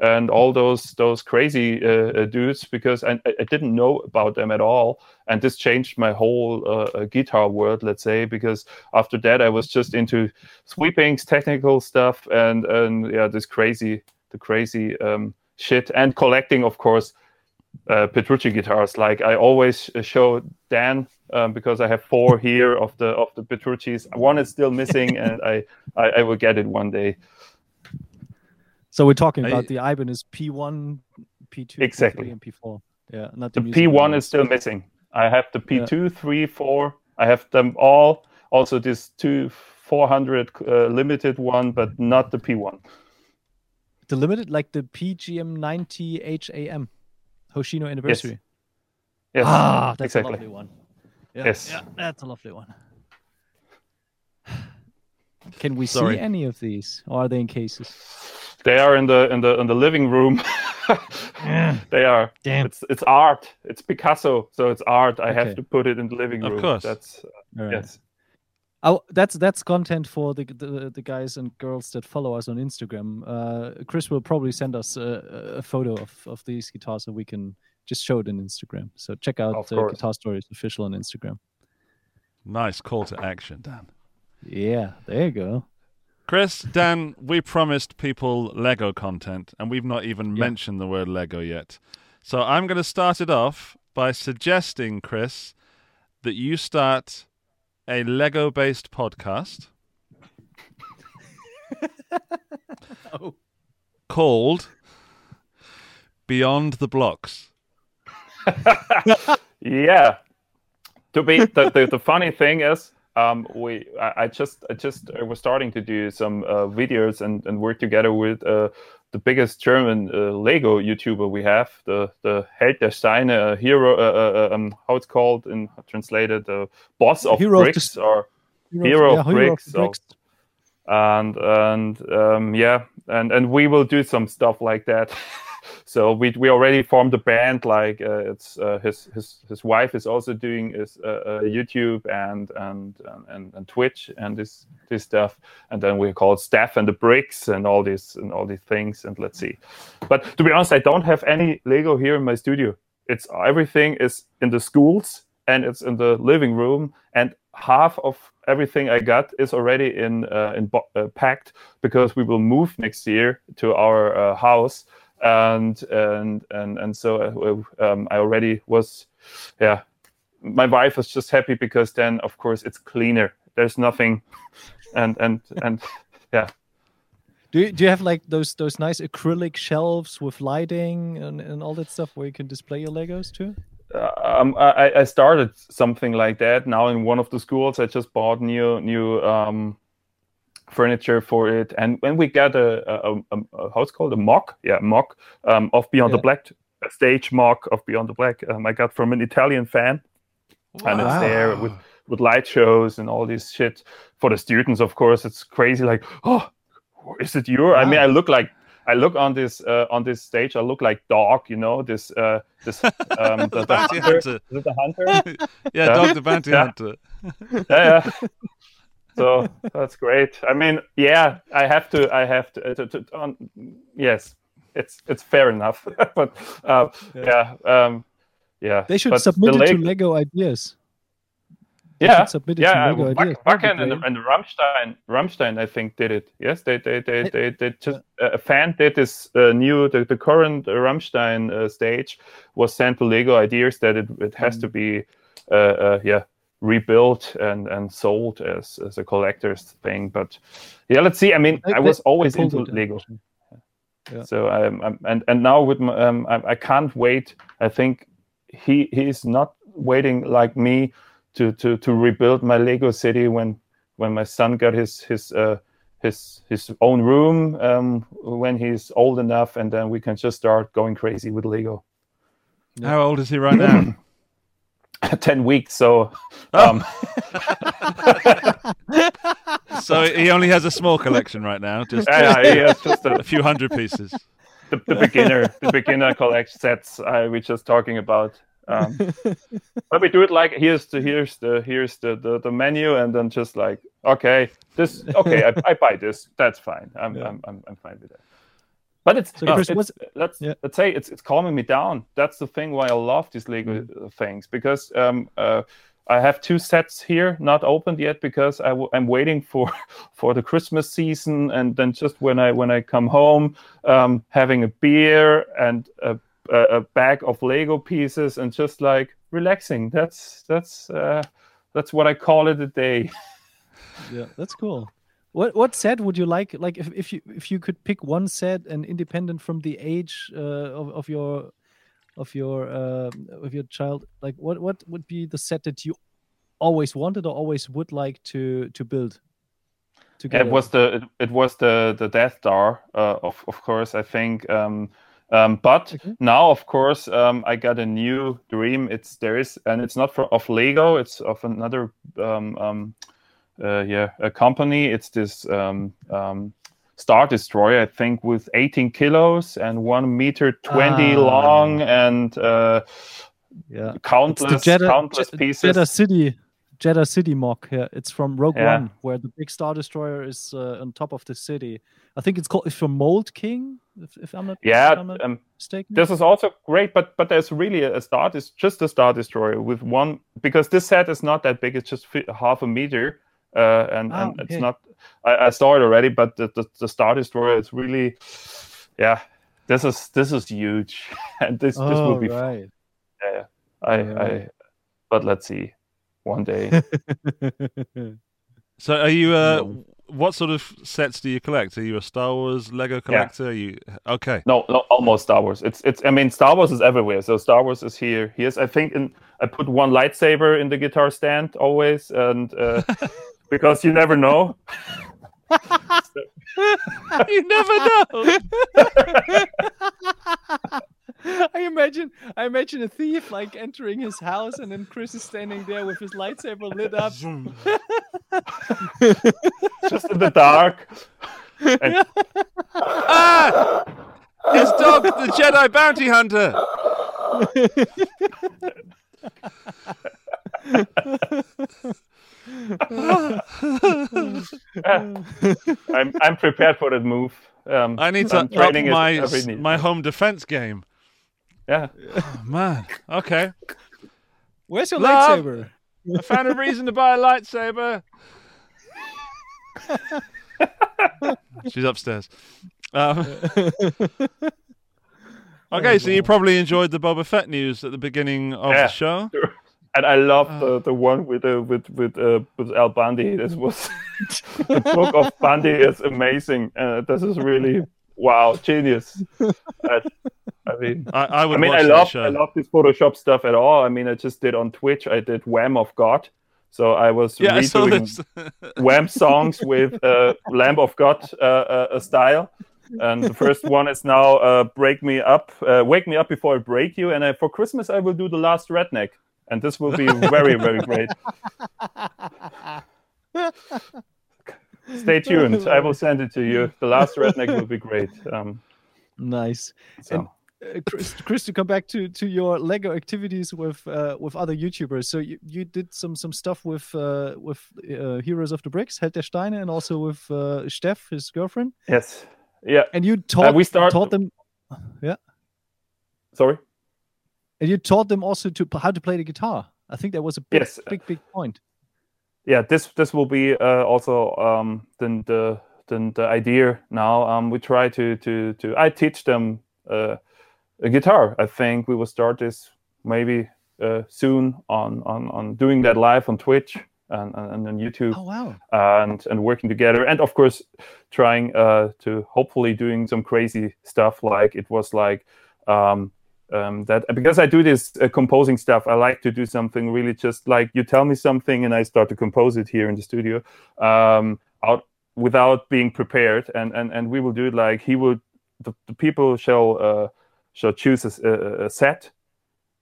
and all those those crazy uh, dudes because I, I didn't know about them at all and this changed my whole uh, uh, guitar world let's say because after that i was just into sweepings technical stuff and and yeah this crazy the crazy um, shit and collecting of course uh, Petrucci guitars. Like I always uh, show Dan um, because I have four here of the of the Petruccis. One is still missing, and I, I I will get it one day. So we're talking I- about the is p1 p2 Exactly. P3, and p4 yeah not The the, P1 manual. is still missing. I have the P2, 3, 4. I have them all. Also, this two 400 uh, limited one, but not the P1. the limited like the pgm90 ham hoshino anniversary Yes, ah that's exactly. a lovely one yeah, Yes. yeah that's a lovely one can we Sorry. see any of these or are they in cases They are in the in the in the living room. they are. Damn. It's it's art. It's Picasso, so it's art. I Okay. have to put it in the living room. Of room. course. That's All right. yes. Oh, that's that's content for the, the the guys and girls that follow us on Instagram. Uh, Chris will probably send us a, a photo of, of these guitars so we can just show it on Instagram. So check out Of uh. Guitar Stories official on Instagram. Nice call to action, Dan. Yeah, there you go. Chris, Dan, we promised people Lego content, and we've not even Yeah. mentioned the word Lego yet. So I'm going to start it off by suggesting, Chris, that you start a Lego based podcast Oh. called Beyond the Blocks. Yeah. To be the, the, the funny thing is, um, we I, I just I just uh, was starting to do some uh, videos and, and work together with uh, the biggest German uh, Lego YouTuber we have, the the Held der Steine, uh, hero, uh, uh, um, how it's called in translated, the boss of Hero of the bricks or Hero yeah, of Hero Bricks, the so- Bricks. and and um, yeah, and and we will do some stuff like that. so we we already formed a band. Like uh, it's uh, his his his wife is also doing his uh, uh, YouTube and and and and Twitch and this this stuff. And then we call it Staff and the Bricks and all this and all these things. And let's see. But to be honest, I don't have any Lego here in my studio. It's everything is in the schools and it's in the living room and half of everything I got is already in uh, in uh, packed because we will move next year to our uh, house and and and and so uh, um, I already was yeah my wife was just happy because then of course it's cleaner there's nothing and and and yeah do you, do you have like those those nice acrylic shelves with lighting and, and all that stuff where you can display your Legos too? um, I, I started something like that now in one of the schools. I just bought new new um, furniture for it, and when we got a, a, a, a how's called a mock, yeah, mock um, of Beyond Yeah. the Black, a stage mock of Beyond the Black. Um, I got from an Italian fan, and it's there with with light shows and all this shit for the students. Of course, it's crazy. Like, oh, is it your? I mean, I look like. I look on this uh, on this stage. I look like dog, you know. This uh, this um, the, the hunter. hunter. The hunter? Yeah, Yeah. Dog the Bounty Yeah. Hunter. yeah, yeah. So that's great. I mean, yeah, I have to. I have to. uh, to, to um, yes, it's it's fair enough. but uh, yeah, um, yeah. They should but submit the it to Lego ideas. They Yeah, submit it yeah. to Lego Wack- ideas. That'd be Wacken and, great. and Rammstein, Rammstein, I think did it. Yes, they they they I- they, they just uh, a fan did this uh, new the, the current uh, Rammstein uh, stage was sent to Lego ideas that it, it has Mm. to be uh, uh, yeah rebuilt and and sold as as a collector's thing. But yeah, let's see. I mean, They- I was always pulled into Lego. Yeah. So I'm, I'm and and now with my, um, I, I can't wait. I think he he is not waiting like me to to to rebuild my Lego city when when my son got his his uh his his own room um when he's old enough and then we can just start going crazy with Lego. How old is he right now? 10 weeks so Oh. um so he only has a small collection right now, just yeah, yeah, he has just a, a few hundred pieces. the, the beginner the beginner collect sets I we just talking about um, but we do it like here's the here's the here's the, the the menu and then just like okay this okay I, I buy this that's fine I'm, Yeah. I'm, I'm I'm fine with that but it's, So, it's- let's yeah. let's say it's it's calming me down that's the thing why I love these Lego Mm. uh, things because um uh I have two sets here, not opened yet, because I w- I'm waiting for for the Christmas season, and then just when I when I come home, um, having a beer and a, a, a bag of Lego pieces, and just like relaxing. That's that's uh, that's what I call it a day. yeah, that's cool. What what set would you like? Like if, if you if you could pick one set and independent from the age uh, of of your of your uh, of your child, like what what would be the set that you always wanted or always would like to to build? Together? It was the it, it was the the Death Star, uh, of of course. I think. Um, um, but Okay. now, of course, um, I got a new dream. It's there is, and it's not for of Lego. It's of another, um, um, uh, yeah, a company. It's this um, um, Star Destroyer, I think, with 18 kilos and one meter 20 Ah. long and uh, yeah. It's countless, Jedha, countless Je- pieces. Jedha City, Jedha City mock. Yeah, it's from Rogue Yeah. One, where the big Star Destroyer is uh, on top of the city. I think it's called it's from Mould King, if, if I'm not yeah, if I'm not um, mistaken. this is also great but but there's really a, a star is just a star destroyer with one because this set is not that big it's just half a meter uh and, Ah, and okay. it's not I, I saw it already but the, the, the star destroyer is really yeah this is this is huge and this this will oh, be fun. right. Yeah, I, I but let's see one day So are you? Uh, what sort of sets do you collect? Are you a Star Wars Lego collector? Are you okay? no no almost star wars it's it's i mean star wars is everywhere so star wars is here here's i think in i put one lightsaber in the guitar stand always and uh because you never know you never know. I imagine, I imagine a thief like entering his house, and then Chris is standing there with his lightsaber lit up. just in the dark. And, ah! It's Dog, the Jedi bounty hunter. I'm I'm prepared for that move. Um, I need to I'm up my my home defense game. Yeah. Oh, man, okay. Where's your Love. lightsaber? I found a reason to buy a lightsaber. She's upstairs. Um, okay, so you probably enjoyed the Boba Fett news at the beginning of Yeah. the show. And I love Uh. the, the one with uh, with with uh, with Al Bundy. This was the book of Bundy is amazing. Uh, this is really wow, genius. I, I mean, I, I would I mean, I love show. I love this Photoshop stuff at all. I mean, I just did on Twitch. I did Wham of God. So I was yeah, redoing this. Wham songs with uh, Lamb of God uh, uh, style. And the first one is now uh, "Break Me Up," uh, "Wake Me Up Before I Break You." And uh, for Christmas, I will do the last redneck, and this will be very, very great. Stay tuned. I will send it to you. The last redneck will be great. Um, Nice. so. Uh, Chris, Chris, to come back to, to your Lego activities with uh, with other YouTubers. So you, you did some some stuff with uh, with uh, Heroes of the Bricks, Held der Steine, and also with uh, Steph, his girlfriend. Yes. Yeah. And you taught we start- taught them, Yeah. Sorry. And you taught them also to how to play the guitar. I think that was a big Yes. big big point. yeah this this will be uh, also um then the then the idea now um we try to to to i teach them uh, a guitar i think we will start this maybe uh, soon on on on doing that live on twitch and and, on youtube Oh wow! and and working together and of course trying uh to hopefully doing some crazy stuff like it was like um um that because i do this uh, composing stuff i like to do something really just like you tell me something and i start to compose it here in the studio um out without being prepared. And and and we will do it like he would, the, the people shall uh shall choose a set.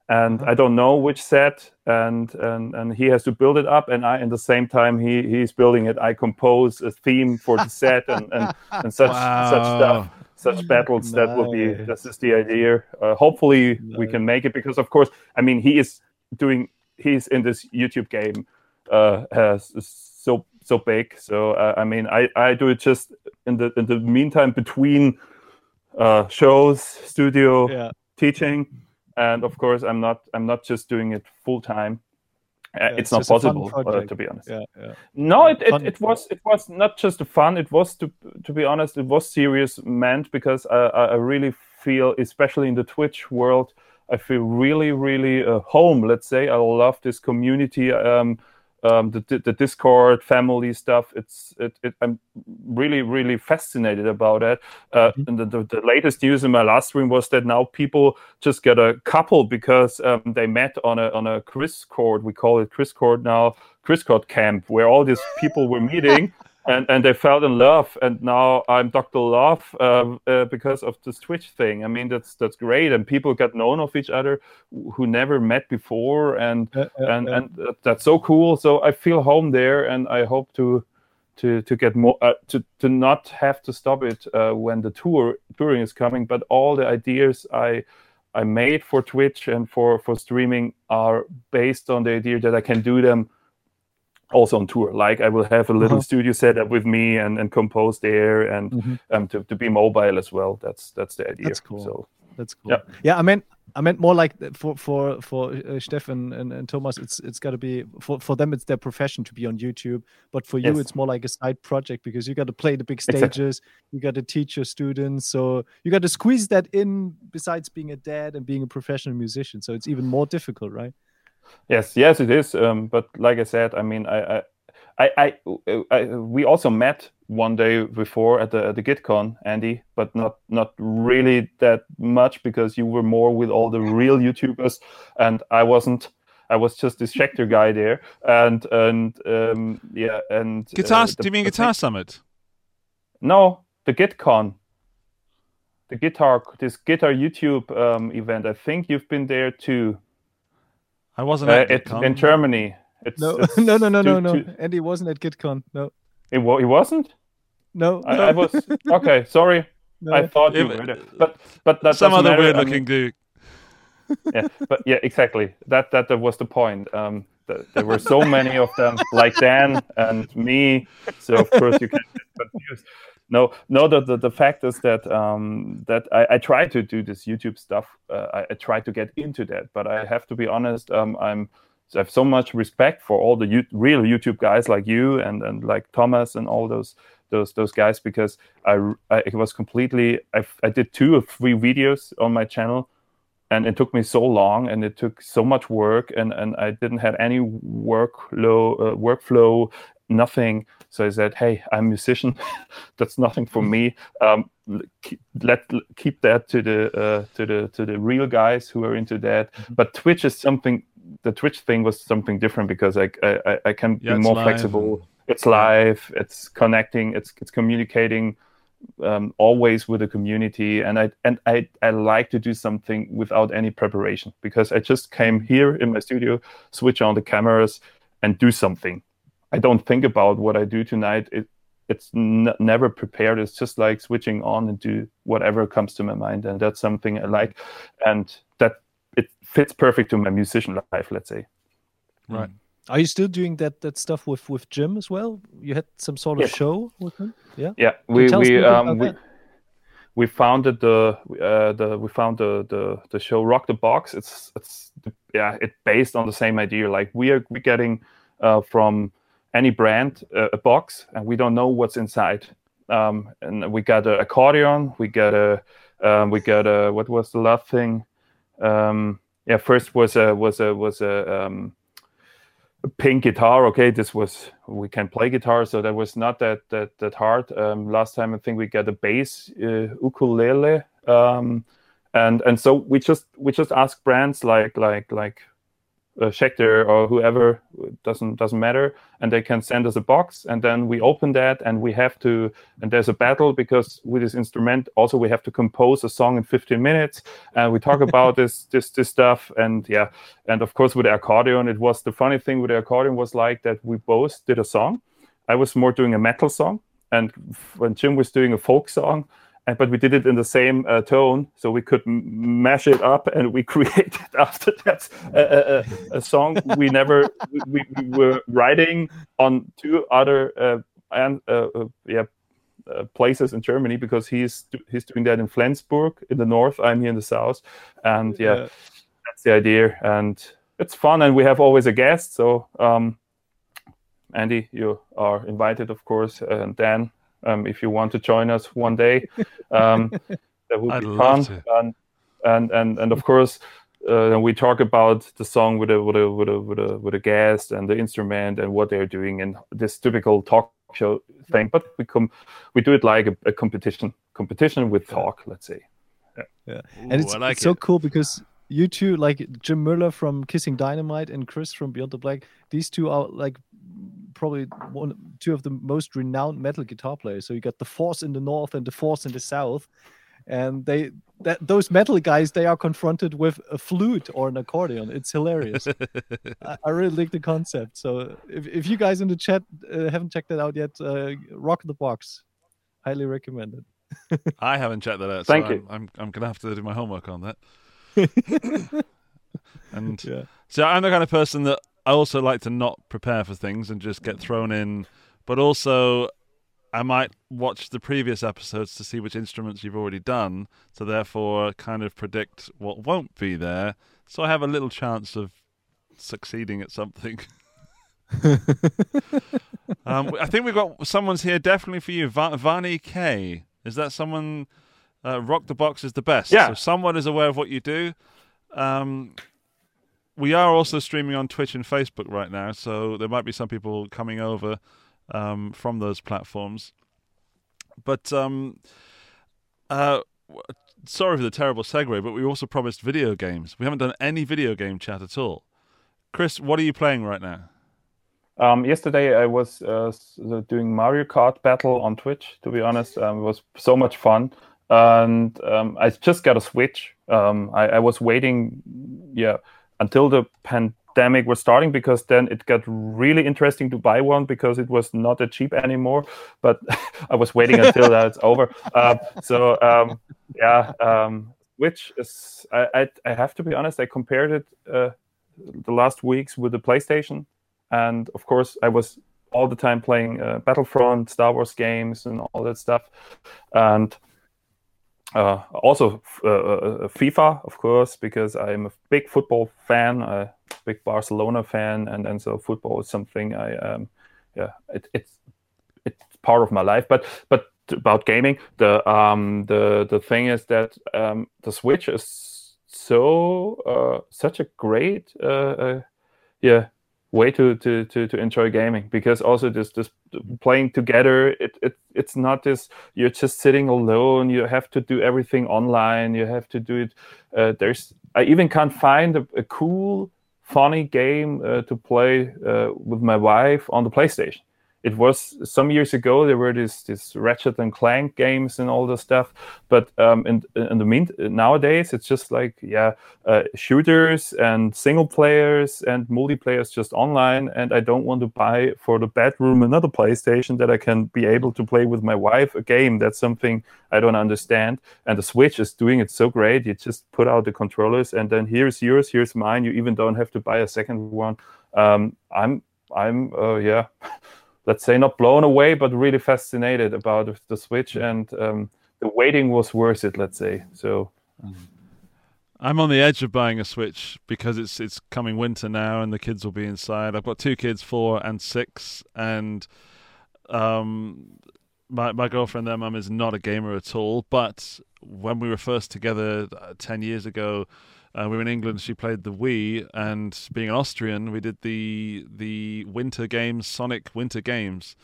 And Uh-huh. I don't know which set, and and and he has to build it up, and I, in the same time, he he's building it. I compose a theme for the set, and and, and such such stuff, such battles. That will be Nice. this is the idea. Uh, hopefully, we can make it because, of course, I mean, he is doing he's in this YouTube game, uh, has so so big. So uh, I mean, I I do it just in the in the meantime between uh, shows, studio, Yeah, teaching and of course i'm not i'm not just doing it full time Yeah, it's, it's not just a fun possible uh, to be honest. Yeah, yeah. no it, it, it was it was not just a fun. It was to to be honest it was serious meant because I, I I really feel especially in the twitch world i feel really really uh, home let's say. I love this community um um, the, the discord family stuff it's it, it i'm really really fascinated about it uh, and the, the, the latest news in my last stream was that now people just get a couple because um, they met on a on a Chris Discord. We call it Chris Discord now, Chris Discord camp, where all these people were meeting. And, and they fell in love, and now I'm Dr. Love um, uh, because of this Twitch thing. I mean, that's that's great, and people got known of each other who never met before, and Yeah, yeah, and yeah. and uh, that's so cool. So I feel home there, and I hope to to to get more uh, to to not have to stop it uh, when the tour touring is coming but all the ideas i i made for twitch and for for streaming are based on the idea that i can do them also on tour like i will have a little Uh-huh. studio set up with me and and compose there and Mhm. um to, to be mobile as well that's that's the idea That's cool. so That's cool. Yeah. Yeah, I meant I meant more like for for for uh, Stefan and, and Thomas. It's it's got to be for for them. It's their profession to be on YouTube, but for you, Yes. it's more like a side project because you got to play the big Exactly. stages. You got to teach your students, so you got to squeeze that in. Besides being a dad and being a professional musician, so it's even more difficult, right? Yes, yes, it is. Um, but like I said, I mean, I, I, I, I, I we also met one day before at the at the GitCon, Andy, but not not really that much because you were more with all the real YouTubers, and I wasn't. I was just this Schecter guy there, and and um, yeah, and Guitar? uh, do you mean Guitar thing- Summit? No, the GitCon. The guitar, this guitar YouTube um, event. I think you've been there too. I wasn't Uh, at it, in Germany. It's, No, it's no, no, no, no, two- no. two- Andy wasn't at GitCon. No, It, wa- it wasn't. no, I, no. I was okay. Sorry. I thought you were there, but but that Some other matter. weird I mean, looking dude. yeah, but yeah, exactly. That that, that was the point. Um, th- there were so many of them, like Dan and me. So of course you can get confused. No, no. The, the, the fact is that um, that I, I try to do this YouTube stuff. Uh, I, I try to get into that, but I have to be honest. Um, I'm I have so much respect for all the you, real YouTube guys like you and, and like Thomas and all those those those guys because I, I it was completely I, I did two or three videos on my channel and it took me so long and it took so much work and, and I didn't have any workload uh, workflow nothing. So I said hey I'm a musician. That's nothing for me. Um, keep, let keep that to the uh, to the to the real guys who are into that. But Twitch is something the Twitch thing was something different because I I, I- I can Yeah, be more live flexible. it's live it's connecting it's it's communicating um, always with the community. And I and I, I like to do something without any preparation because I just came here in my studio switch on the cameras and do something I don't think about what I do tonight it it's n- never prepared it's just like switching on and do whatever comes to my mind and that's something I like and that it fits perfect to my musician life let's say Right. Are you still doing that that stuff with with Jim as well? You had some sort of Yes. show with him. Yeah. Yeah, we we um we, that? we founded the uh, the we found the, the the show Rock the Box. It's it's yeah it's based on the same idea. Like we are we getting uh, from any brand uh, a box and we don't know what's inside. Um, and we got an accordion. We got a um, we got a what was the last thing? Um, yeah, first was a was a was a um, pink guitar okay this was we can play guitar so that was not that that that hard um, last time i think we got a bass uh, ukulele um, and and so we just we just ask brands like like like uh, Schecter or whoever doesn't doesn't matter and they can send us a box and then we open that and we have to and there's a battle because with this instrument also we have to compose a song in 15 minutes and we talk about this this this stuff and yeah and of course with the accordion it was the funny thing with the accordion was like that we both did a song. I was more doing a metal song and when jim was doing a folk song but we did it in the same uh, tone so we could m- mash it up and we created after that a, a, a- song we never we, we, we were writing on two other uh, and uh, uh, yeah uh, places in Germany because he's he's doing that in Flensburg in the north. I'm here in the south, and yeah, Yeah. that's the idea. And it's fun, and we have always a guest. So um, Andy, you are invited, of course, and Dan, um, if you want to join us one day, um, that would I'd be fun. And and and and of course. Uh, we talk about the song with a with a with a with a with a guest and the instrument and what they're doing and this typical talk show thing. But we come we do it like a, a competition competition with talk. Let's say. Yeah. And Ooh, it's, like it's so cool because you two like jim Muller from Kissin' Dynamite and chris from beyond the black these two are like probably one two of the most renowned metal guitar players. So you got the force in the north and the force in the south. And they that those metal guys they are confronted with a flute or an accordion. It's hilarious. I, I really like the concept. So if, if you guys in the chat uh, haven't checked that out yet uh, rock the box. Highly recommended I haven't checked that out. Thank so you. I'm, I'm, I'm gonna have to do my homework on that. and yeah. so I'm the kind of person that I also like to not prepare for things and just get thrown in, but also I might watch the previous episodes to see which instruments you've already done, so therefore kind of predict what won't be there. So I have a little chance of succeeding at something. um, I think we've got someone's here definitely for you, Va- Vani K. Is that someone? Uh, Rock the box is the best. Yeah. So someone is aware of what you do. Um, we are also streaming on Twitch and Facebook right now, so there might be some people coming over um, from those platforms. But um, uh, sorry for the terrible segue, but we also promised video games. We haven't done any video game chat at all. Chris, what are you playing right now? Um, yesterday I was uh, uh, doing Mario Kart battle on Twitch. To be honest, um, it was so much fun, and um, I just got a Switch. Um, I, I was waiting, yeah, until the pandemic was starting because then it got really interesting to buy one because it was not that cheap anymore. But I was waiting until that's over. Uh, so um, yeah, um, Switch is. I, I, I have to be honest. I compared it uh, the last weeks with the PlayStation, and of course I was all the time playing uh, Battlefront, Star Wars games, and all that stuff, and uh, also uh, uh, FIFA, of course, because I'm a big football fan, a big Barcelona fan, and and so football is something I um, yeah it, it's it's part of my life. But but about gaming, the um the the thing is that um, the Switch is so uh, such a great uh, uh, yeah way to, to to to enjoy gaming because also this this playing together it, it it's not this you're just sitting alone you have to do everything online you have to do it uh, there's i even can't find a, a cool funny game uh, to play uh, with my wife on the playstation it was some years ago there were these these Ratchet and Clank games and all this stuff, but um, in in the mean nowadays it's just like yeah uh, shooters and single players and multiplayers just online, and I don't want to buy for the bedroom another PlayStation that I can be able to play with my wife a game. That's something I don't understand, and the Switch is doing it so great. You just put out the controllers and then here's yours, here's mine. You even don't have to buy a second one. Um, I'm I'm uh, yeah. let's say not blown away, but really fascinated about the Switch, mm. and um, the waiting was worth it. Let's say so. I'm on the edge of buying a Switch because it's it's coming winter now, and the kids will be inside. I've got two kids, four and six, and um, my my girlfriend, their mum, is not a gamer at all. But when we were first together uh, ten years ago, uh, we were in England. She played the Wii, and being an Austrian, we did the the Winter Games, Sonic Winter Games,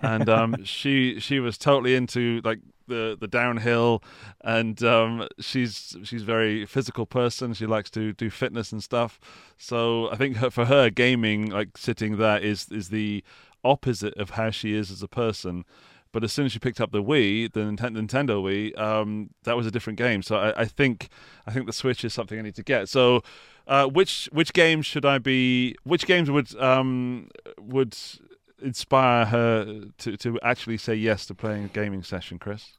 and um, she she was totally into like the the downhill, and um, she's she's very physical person. She likes to do fitness and stuff. So I think her, for her, gaming, like sitting there, is is the opposite of how she is as a person. But as soon as she picked up the Wii, the Nintendo Wii, um, that was a different game. So I, I, think I think the Switch is something I need to get. So uh, which which games should I be? Which games would um, would inspire her to, to actually say yes to playing a gaming session, Chris?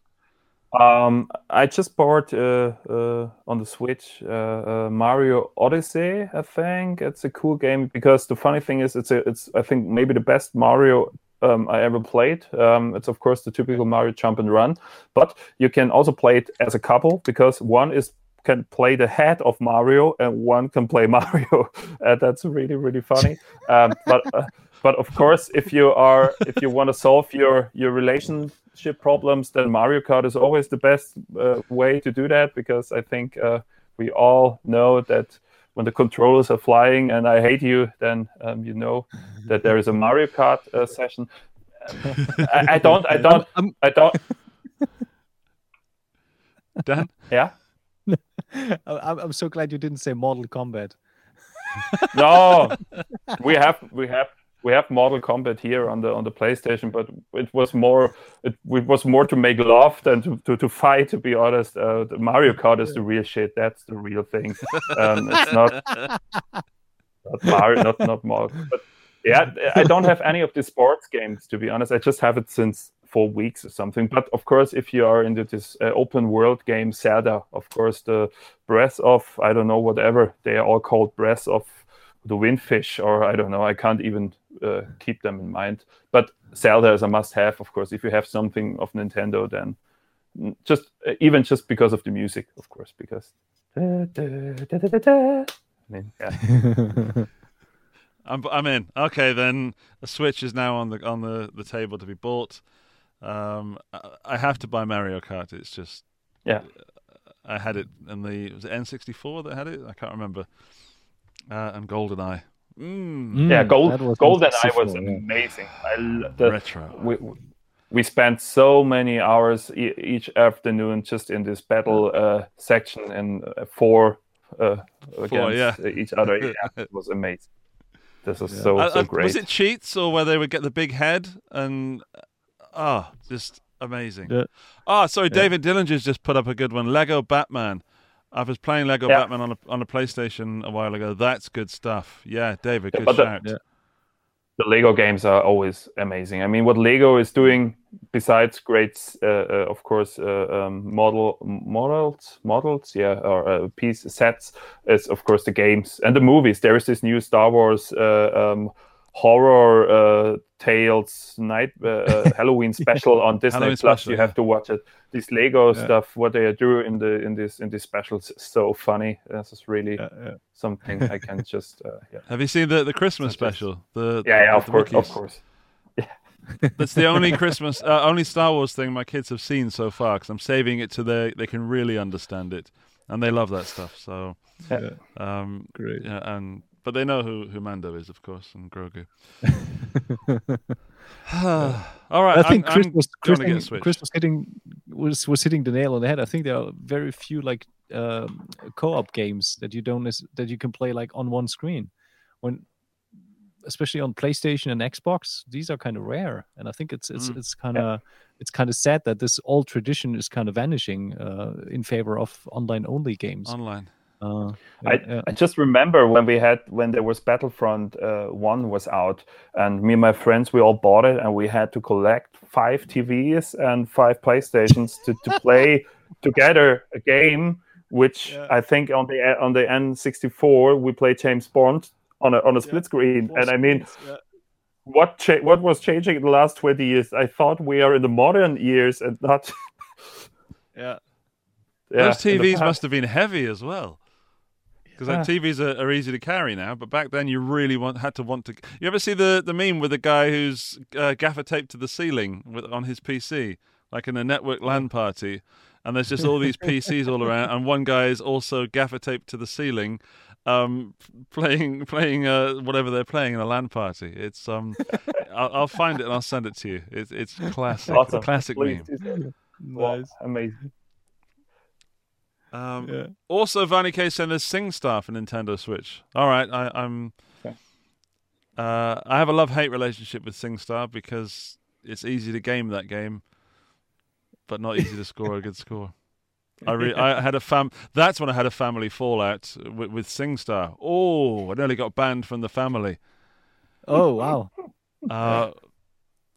Um, I just bought uh, uh, on the Switch uh, uh Mario Odyssey. I think it's a cool game because the funny thing is, it's a, it's I think maybe the best Mario um, I ever played. Um, it's of course the typical Mario jump and run, but you can also play it as a couple because one is can play the head of Mario and one can play Mario. uh, that's really really funny. Um, but uh, but of course, if you are if you want to solve your your relationship problems, then Mario Kart is always the best uh, way to do that because I think uh, we all know that when the controllers are flying and I hate you, then um, you know that there is a Mario Kart uh, session. I, I, don't, I don't, I'm, I don't. Dan? Yeah. I'm, I'm so glad you didn't say Mortal Kombat. no, we have, we have we have Mortal Kombat here on the on the PlayStation, but it was more it, it was more to make love than to, to, to fight. To be honest, uh, the Mario Kart is the real shit. That's the real thing. Um, it's not not Mario, not not Mario. But yeah, I don't have any of the sports games to be honest. I just have it since four weeks or something. But of course, if you are into this uh, open world game, Zelda, of course, the Breath of I don't know whatever they are all called Breath of the Windfish, or I don't know. I can't even uh, keep them in mind. But Zelda is a must-have, of course. If you have something of Nintendo, then just uh, even just because of the music, of course, because. Da, da, da, I mean, yeah. I'm, I'm in. Okay, then a Switch is now on the on the, the table to be bought. Um, I have to buy Mario Kart. It's just yeah. I had it in the was it N64 that had it? I can't remember. Uh, and GoldenEye. Mm. Yeah, Gold GoldenEye was amazing. I the, Retro. We, we spent so many hours e- each afternoon just in this battle uh, section and uh, four, uh, against yeah. each other. Yeah, it was amazing. This was yeah. so uh, so uh, great. Was it cheats or where they would get the big head and ah, oh, just amazing. Yeah. Oh, sorry, David Dillinger's just put up a good one. Lego Batman. I was playing Lego Yeah. Batman on a on a PlayStation a while ago. That's good stuff. Yeah, David, good but the- shout. Yeah. the Lego games are always amazing. I mean, what Lego is doing besides great, uh, uh, of course, uh, um, model models, models, yeah, or uh, piece sets is of course the games and the movies. There is this new Star Wars uh, um, horror uh, tales night uh, uh, Halloween special on Disney Halloween Plus. special, you yeah. have to watch it. This Lego Yeah. stuff, what they do in the in this in these specials, is so funny. This is really Yeah, yeah. something I can just uh, yeah. Have you seen the the Christmas Such special? The Yeah, yeah, of the course, of Wookiees? course. That's the only Christmas, uh, only Star Wars thing my kids have seen so far because I'm saving it to they they can really understand it, and they love that stuff. So, Yeah. um, Great. yeah, and but they know who who Mando is, of course, and Grogu. All right, I think I'm, Chris I'm was Chris, get think Chris was hitting was was hitting the nail on the head. I think there are very few like um, co-op games that you don't that you can play like on one screen. When especially on PlayStation and Xbox, these are kind of rare, and I think it's it's Mm. it's kind of it's kind of sad that this old tradition is kind of vanishing uh, in favor of online only games. online. Uh, I, yeah, yeah. I just remember when we had when there was Battlefront uh, One was out, and me and my friends we all bought it, and we had to collect five TVs and five PlayStations to, to play together a game. Which Yeah. I think on the on the N64 we played James Bond on a on a split screen, Four and I mean yeah. what cha- what was changing in the last twenty years? I thought we are in the modern years and not. yeah. yeah, Those TVs past. must have been heavy as well. Because like, TVs are, are easy to carry now, but back then you really want had to want to. You ever see the, the meme with the guy who's uh, gaffer taped to the ceiling with, on his PC, like in a network LAN party, and there's just all these PCs all around, and one guy is also gaffer taped to the ceiling, um, playing playing uh, whatever they're playing in a LAN party. It's um, I'll, I'll find it and I'll send it to you. It's it's classic, Awesome. classic Please meme. do so. Wow, amazing. Um, Yeah. Also, Vanny K sent us SingStar for Nintendo Switch. All right, I, I'm. Okay. Uh, I have a love-hate relationship with SingStar because it's easy to game that game, but not easy to score a good score. I re- I had a fam. That's when I had a family fallout with, with SingStar. Oh, I nearly got banned from the family. Oh wow! Uh,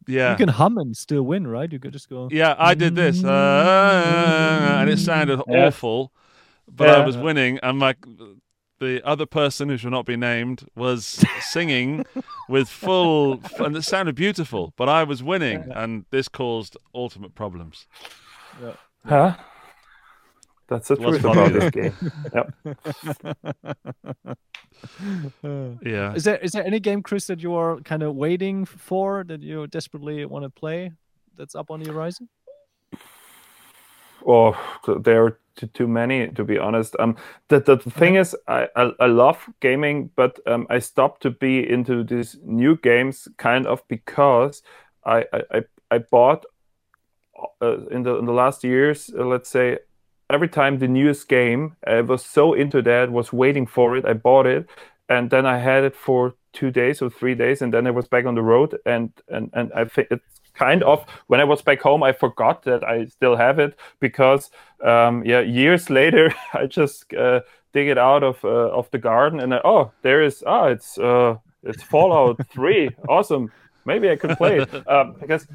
yeah. You can hum and still win, right? You could just go. Yeah, I did this, uh, and it sounded Yeah. awful, but I was winning, and my the other person who shall not be named was singing with full, and it sounded beautiful, but I was winning, and this caused ultimate problems. Huh? That's the Was truth about this game. Yep. Yeah, Is there is there any game, Chris, that you are kind of waiting for that you desperately want to play? That's up on the horizon. Oh, there are too, too many to be honest. Um, the the, the thing is, I, I I love gaming, but um, I stopped to be into these new games kind of because I I I, I bought uh, in the in the last years, uh, let's say. Every time the newest game, I was so into that, was waiting for it. I bought it, and then I had it for two days or three days, and then I was back on the road. And and and I think it's kind of when I was back home, I forgot that I still have it because um, yeah, years later, I just uh, dig it out of uh, of the garden, and I, oh, there is ah, it's uh, it's Fallout Three, awesome. Maybe I could play it um, because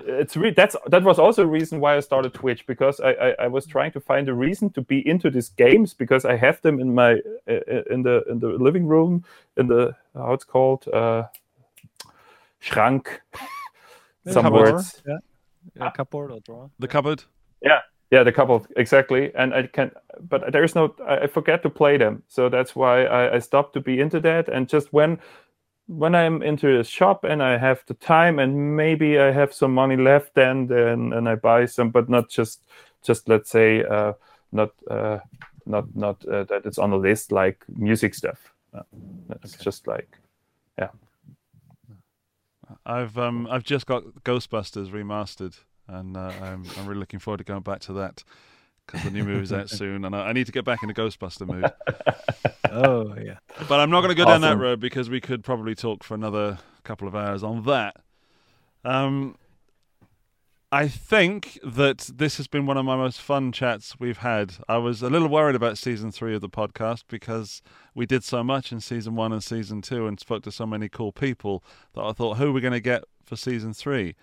it's re- that's that was also a reason why I started Twitch because I, I, I was trying to find a reason to be into these games because I have them in my uh, in the in the living room in the how it's called uh, Schrank. Some Cupboard. words. Yeah. yeah cupboard or drawer. the cupboard. Yeah, Yeah, the couple exactly, and I can, but there is no. I I forget to play them, so that's why I, I stopped to be into that. And just when, when I'm into a shop and I have the time and maybe I have some money left, then then and I buy some, but not just just let's say uh, not uh, not not uh, that it's on the list like music stuff. Uh, it's just like yeah. I've um I've just got Ghostbusters remastered, and uh, I'm I'm really looking forward to going back to that because the new movie's out soon, and I, I need to get back in the Ghostbuster mood. Oh yeah. But I'm not going to go down that road because we could probably talk for another couple of hours on that. Um, I think that this has been one of my most fun chats we've had. I was a little worried about season three of the podcast because we did so much in season one and season two and spoke to so many cool people that I thought, who are we going to get for season three?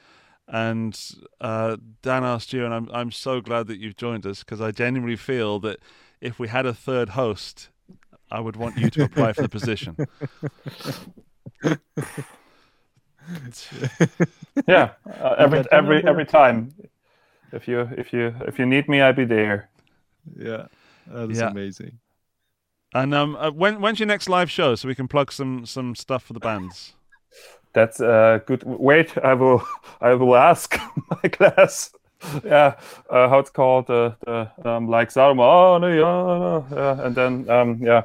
And uh, Dan asked you, and I'm I'm so glad that you've joined us because I genuinely feel that if we had a third host, I would want you to apply for the position. yeah, uh, every every every time. If you if you if you need me, I'll be there. Yeah, that is Yeah. amazing. And um, uh, when when's your next live show so we can plug some some stuff for the bands? That's uh, good. Wait, I will I will ask my class. Yeah, uh, how it's called? Uh, the um, like Sarma. Oh no, yeah, yeah, and then um, yeah,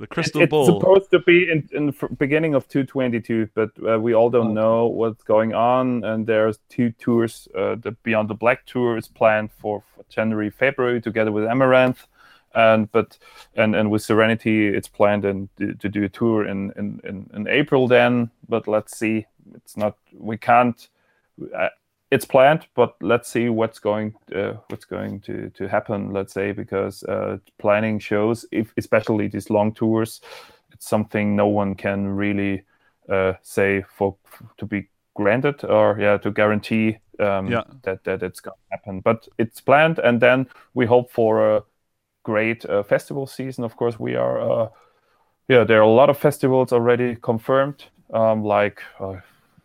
The crystal it's ball. It's supposed to be in in the beginning of 222, but uh, we all don't know what's going on. And there's two tours. Uh, the Beyond the Black tour is planned for, for January, February, together with Amaranthe, and but and and with Serenity, it's planned and to, to do a tour in, in in in April. Then, but let's see. It's not. We can't. Uh, it's planned, but let's see what's going uh, what's going to to happen. Let's say because uh, planning shows, if especially these long tours, it's something no one can really uh, say for to be granted or yeah to guarantee um, Yeah. that that it's going to happen. But it's planned, and then we hope for a great uh, festival season. Of course, we are. Uh, yeah, there are a lot of festivals already confirmed. Um, like I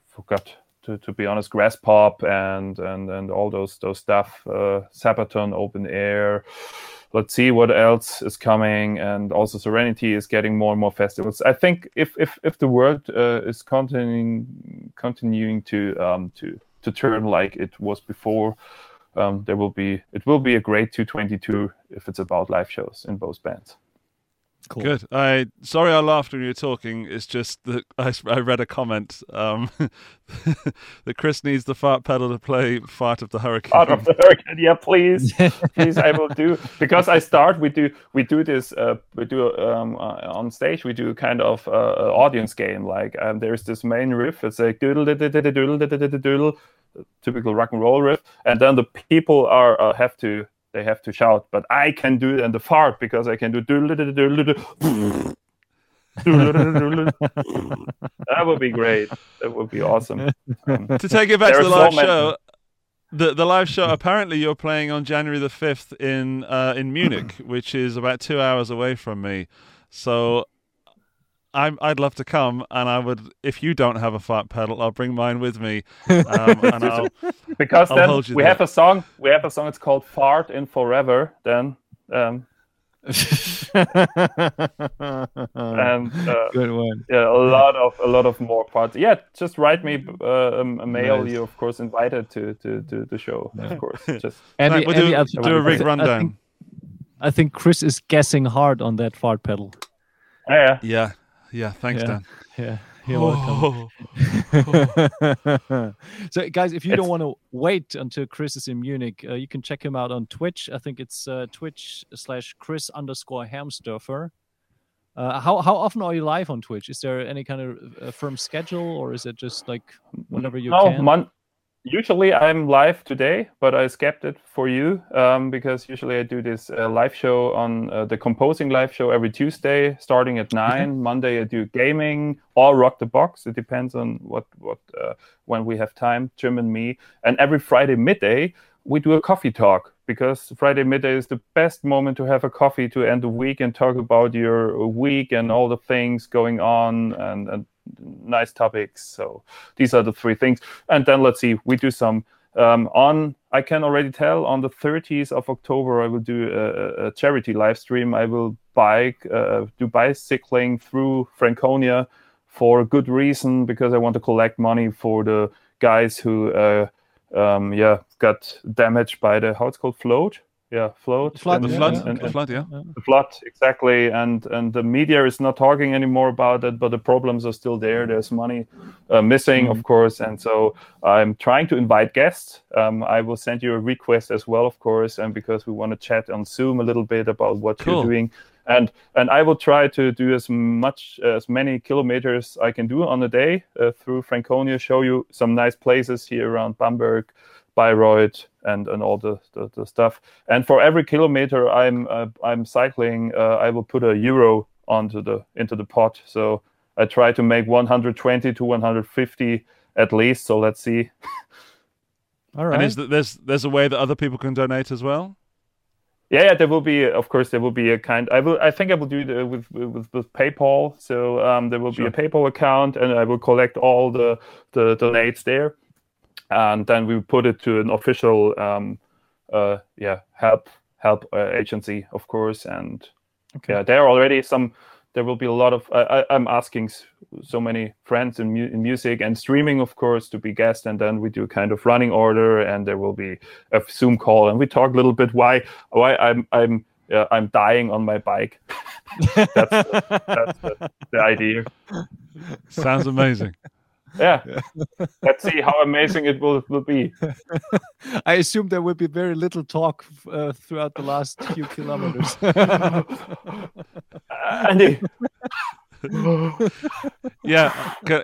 forgot to, to be honest, Graspop and and and all those those stuff. Uh, Sabaton Open Air. Let's see what else is coming, and also Serenity is getting more and more festivals. I think if if if the world uh, is continuing continuing to um, to to turn like it was before, um, there will be it will be a great 222 if it's about live shows in both bands. Cool. Good. I sorry I laughed when you were talking. It's just that I, I read a comment um, that Chris needs the fart pedal to play "Fart of the Hurricane." Fart of the hurricane. Yeah, please, please, I will do because I start. We do we do this. Uh, we do um, uh, on stage. We do kind of uh, audience game. Like um, there's this main riff. It's like doodle doodle doodle doodle doodle doodle, typical rock and roll riff, and then the people are uh, have to they have to shout. But I can do it and the fart because I can do that would be great. That would be awesome. Um, to take it back to the are so live many- show, the the live show. Apparently, you're playing on January the fifth in uh, in Munich, which is about two hours away from me. So. I'm, I'd love to come, and I would. If you don't have a fart pedal, I'll bring mine with me, um, and I'll. because I'll then hold you we there. have a song. We have a song. It's called "Fart in Forever." Then, um, and uh, Good one. yeah, a lot of a lot of more parts. Yeah, just write me uh, um, a mail. Nice. You of course invited to to, to the show. Of course, just Andy, Right, we'll Andy, do, I, do a I rig thi- I rundown. think, I think Chris is guessing hard on that fart pedal. yeah. Yeah, yeah. Thanks, Yeah. Dan. Yeah, you're welcome. so, guys, if you don't want to wait until Chris is in Munich, uh, you can check him out on Twitch. I think it's uh, Twitch slash Chris underscore Hermsdörfer. Uh, how how often are you live on Twitch? Is there any kind of uh, firm schedule, or is it just like whenever you no, can? mon- usually I'm live today, but I skipped it for you um, because usually I do this uh, live show on uh, the composing live show every Tuesday, starting at nine. Monday I do gaming or rock the box. It depends on what what uh, when we have time, Jim and me. And every Friday midday we do a coffee talk because Friday midday is the best moment to have a coffee to end the week and talk about your week and all the things going on and, and nice topics. So these are the three things. And then let's see, we do some um, on. I can already tell on the 30th of October I will do a, a- charity live stream. I will bike, uh, do bicycling through Franconia for a good reason because I want to collect money for the guys who, uh, um, yeah, got damaged by the how it's called float. Yeah, float. Flood, The And- flood, and- and- the flood, yeah. the flood exactly and and the media is not talking anymore about it but the problems are still there there's money uh, missing of course and so i'm trying to invite guests um, i will send you a request as well of course and because we want to chat on zoom a little bit about what Cool. you're doing and and i will try to do as much as many kilometers i can do on a day uh, through franconia show you some nice places here around bamberg Bayreuth and and all the, the, the stuff. And for every kilometer I'm uh, I'm cycling, uh, I will put a euro onto the into the pot. So I try to make 120 to 150 at least. So let's see. All right. And is that there's there's a way that other people can donate as well? Yeah, yeah, there will be, of course, there will be a kind. I will, I think, I will do it with with, with PayPal. So um, there will Sure. be a PayPal account, and I will collect all the the donates there, and then we put it to an official, um, uh, yeah, help help uh, agency, of course, and Okay. yeah, there are already some. There will be a lot of. I, I, I'm asking so many friends in, mu- in music and streaming, of course, to be guests, and then we do kind of running order, and there will be a Zoom call, and we talk a little bit why why I'm I'm uh, I'm dying on my bike. that's that's the, the idea. Sounds amazing. Yeah. Let's see how amazing it will, will be. I assume there will be very little talk uh, throughout the last few kilometers. Andy, Yeah, go-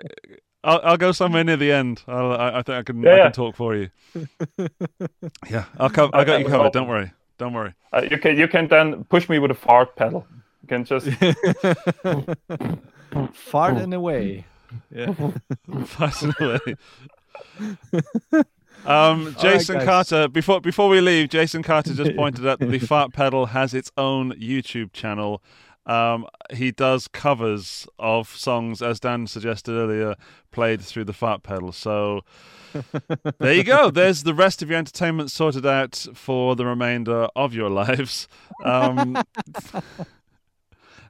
I'll, I'll go somewhere near the end. I'll, I, I think I can Yeah, I yeah. can talk for you. Yeah, I'll co- I got you covered. Don't worry. Don't worry. uh, you can you can then push me with a fart pedal. You can just Fart and away. Yeah. Fascinating. Um, Jason guys. Carter. Before before we leave, Jason Carter just pointed out that the Fart Pedal has its own YouTube channel. Um, he does covers of songs, as Dan suggested earlier, played through the Fart Pedal. So there you go. There's the rest of your entertainment sorted out for the remainder of your lives, um,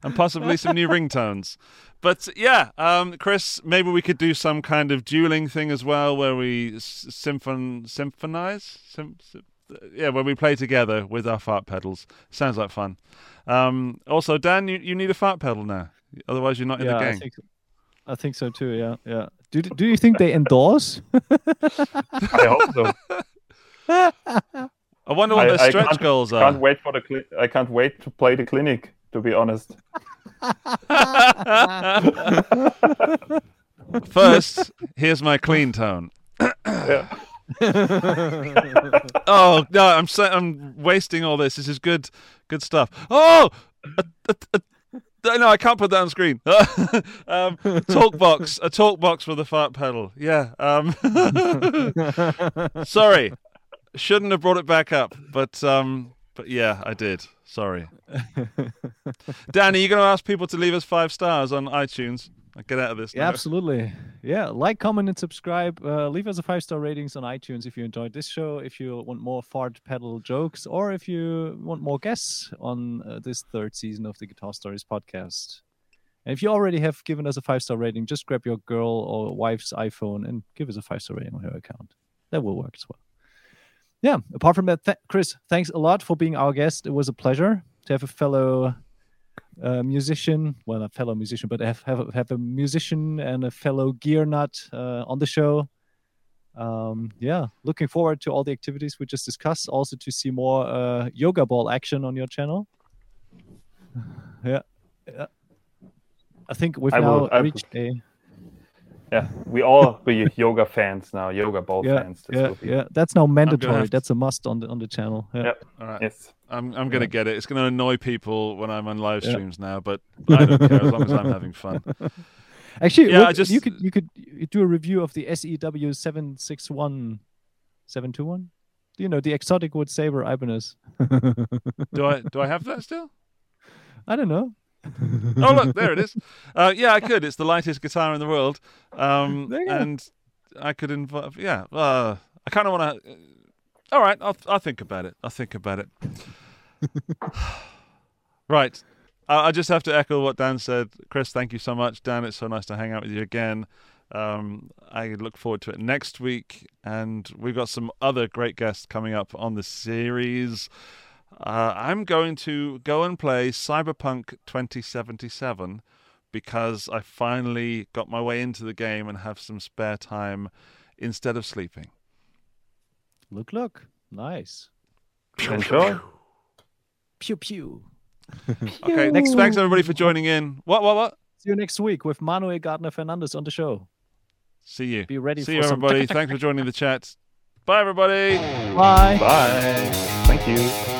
and possibly some new ringtones. But yeah, um, Chris, maybe we could do some kind of dueling thing as well, where we symphon symphonize. Sym- sy- yeah, where we play together with our fart pedals. Sounds like fun. Um, also, Dan, you, you need a fart pedal now. Otherwise, you're not in yeah, the I game. think, I think so too. Yeah, yeah. Do do you think they endorse? I hope so. I wonder what I- their I stretch can't- goals Can't are. wait for the cli- I can't wait to play the clinic. To be honest. First, here's my clean tone. Yeah. Oh no, I'm sa- I'm wasting all this. This is good, good stuff. Oh, a, a, a, no, I can't put that on screen. um, talk box, a talk box for the fart pedal. Yeah. Um, sorry, shouldn't have brought it back up, but um, but yeah, I did. Sorry. Dan, are you going to ask people to leave us five stars on iTunes? I get out of this. Yeah, now. absolutely. Yeah, like, comment, and subscribe. Uh, leave us a five star ratings on iTunes if you enjoyed this show. If you want more fart pedal jokes, or if you want more guests on uh, this third season of the Guitar Stories podcast. And if you already have given us a five star rating, just grab your girl or wife's iPhone and give us a five star rating on her account. That will work as well. Yeah. Apart from that, th- Chris, thanks a lot for being our guest. It was a pleasure to have a fellow uh, musician, well, not fellow musician, but have have, a- have a musician and a fellow gear nut uh, on the show. Um, yeah, looking forward to all the activities we just discussed. Also to see more uh, yoga ball action on your channel. Yeah, yeah. I think we've I now will- reached a Yeah. We all be yoga fans now. Yoga ball yeah, fans. This yeah, will be- yeah. That's now mandatory. have to- That's a must on the on the channel. Yeah. Yep. All right. Yes. I'm I'm gonna get it. It's gonna annoy people when I'm on live Yeah. streams now, but I don't care as long as I'm having fun. Actually, Yeah, look, I just- you could you could do a review of the SEW seven six one seven two one. You know the exotic wood saber Ibanez. Do I do I have that still? I don't know. Oh look, there it is. Uh, yeah, I could. It's the lightest guitar in the world, um, There you go. and I could invite. Yeah, uh, I kind of want to. all right, I'll I'll think about it. I'll think about it. right, I, I just have to echo what Dan said. Chris, thank you so much. Dan, it's so nice to hang out with you again. Um, I look forward to it next week, and we've got some other great guests coming up on the series. Uh, I'm going to go and play Cyberpunk 2077 because I finally got my way into the game and have some spare time instead of sleeping. Look, look, nice. Enjoy. Pew pew. Okay, next. Thanks everybody for joining in. What? What? What? See you next week with Manuel Gardner Fernandes on the show. See you. Be ready See for you, some everybody. Thanks for joining the chat. Bye, everybody. Bye. Bye. Thank you.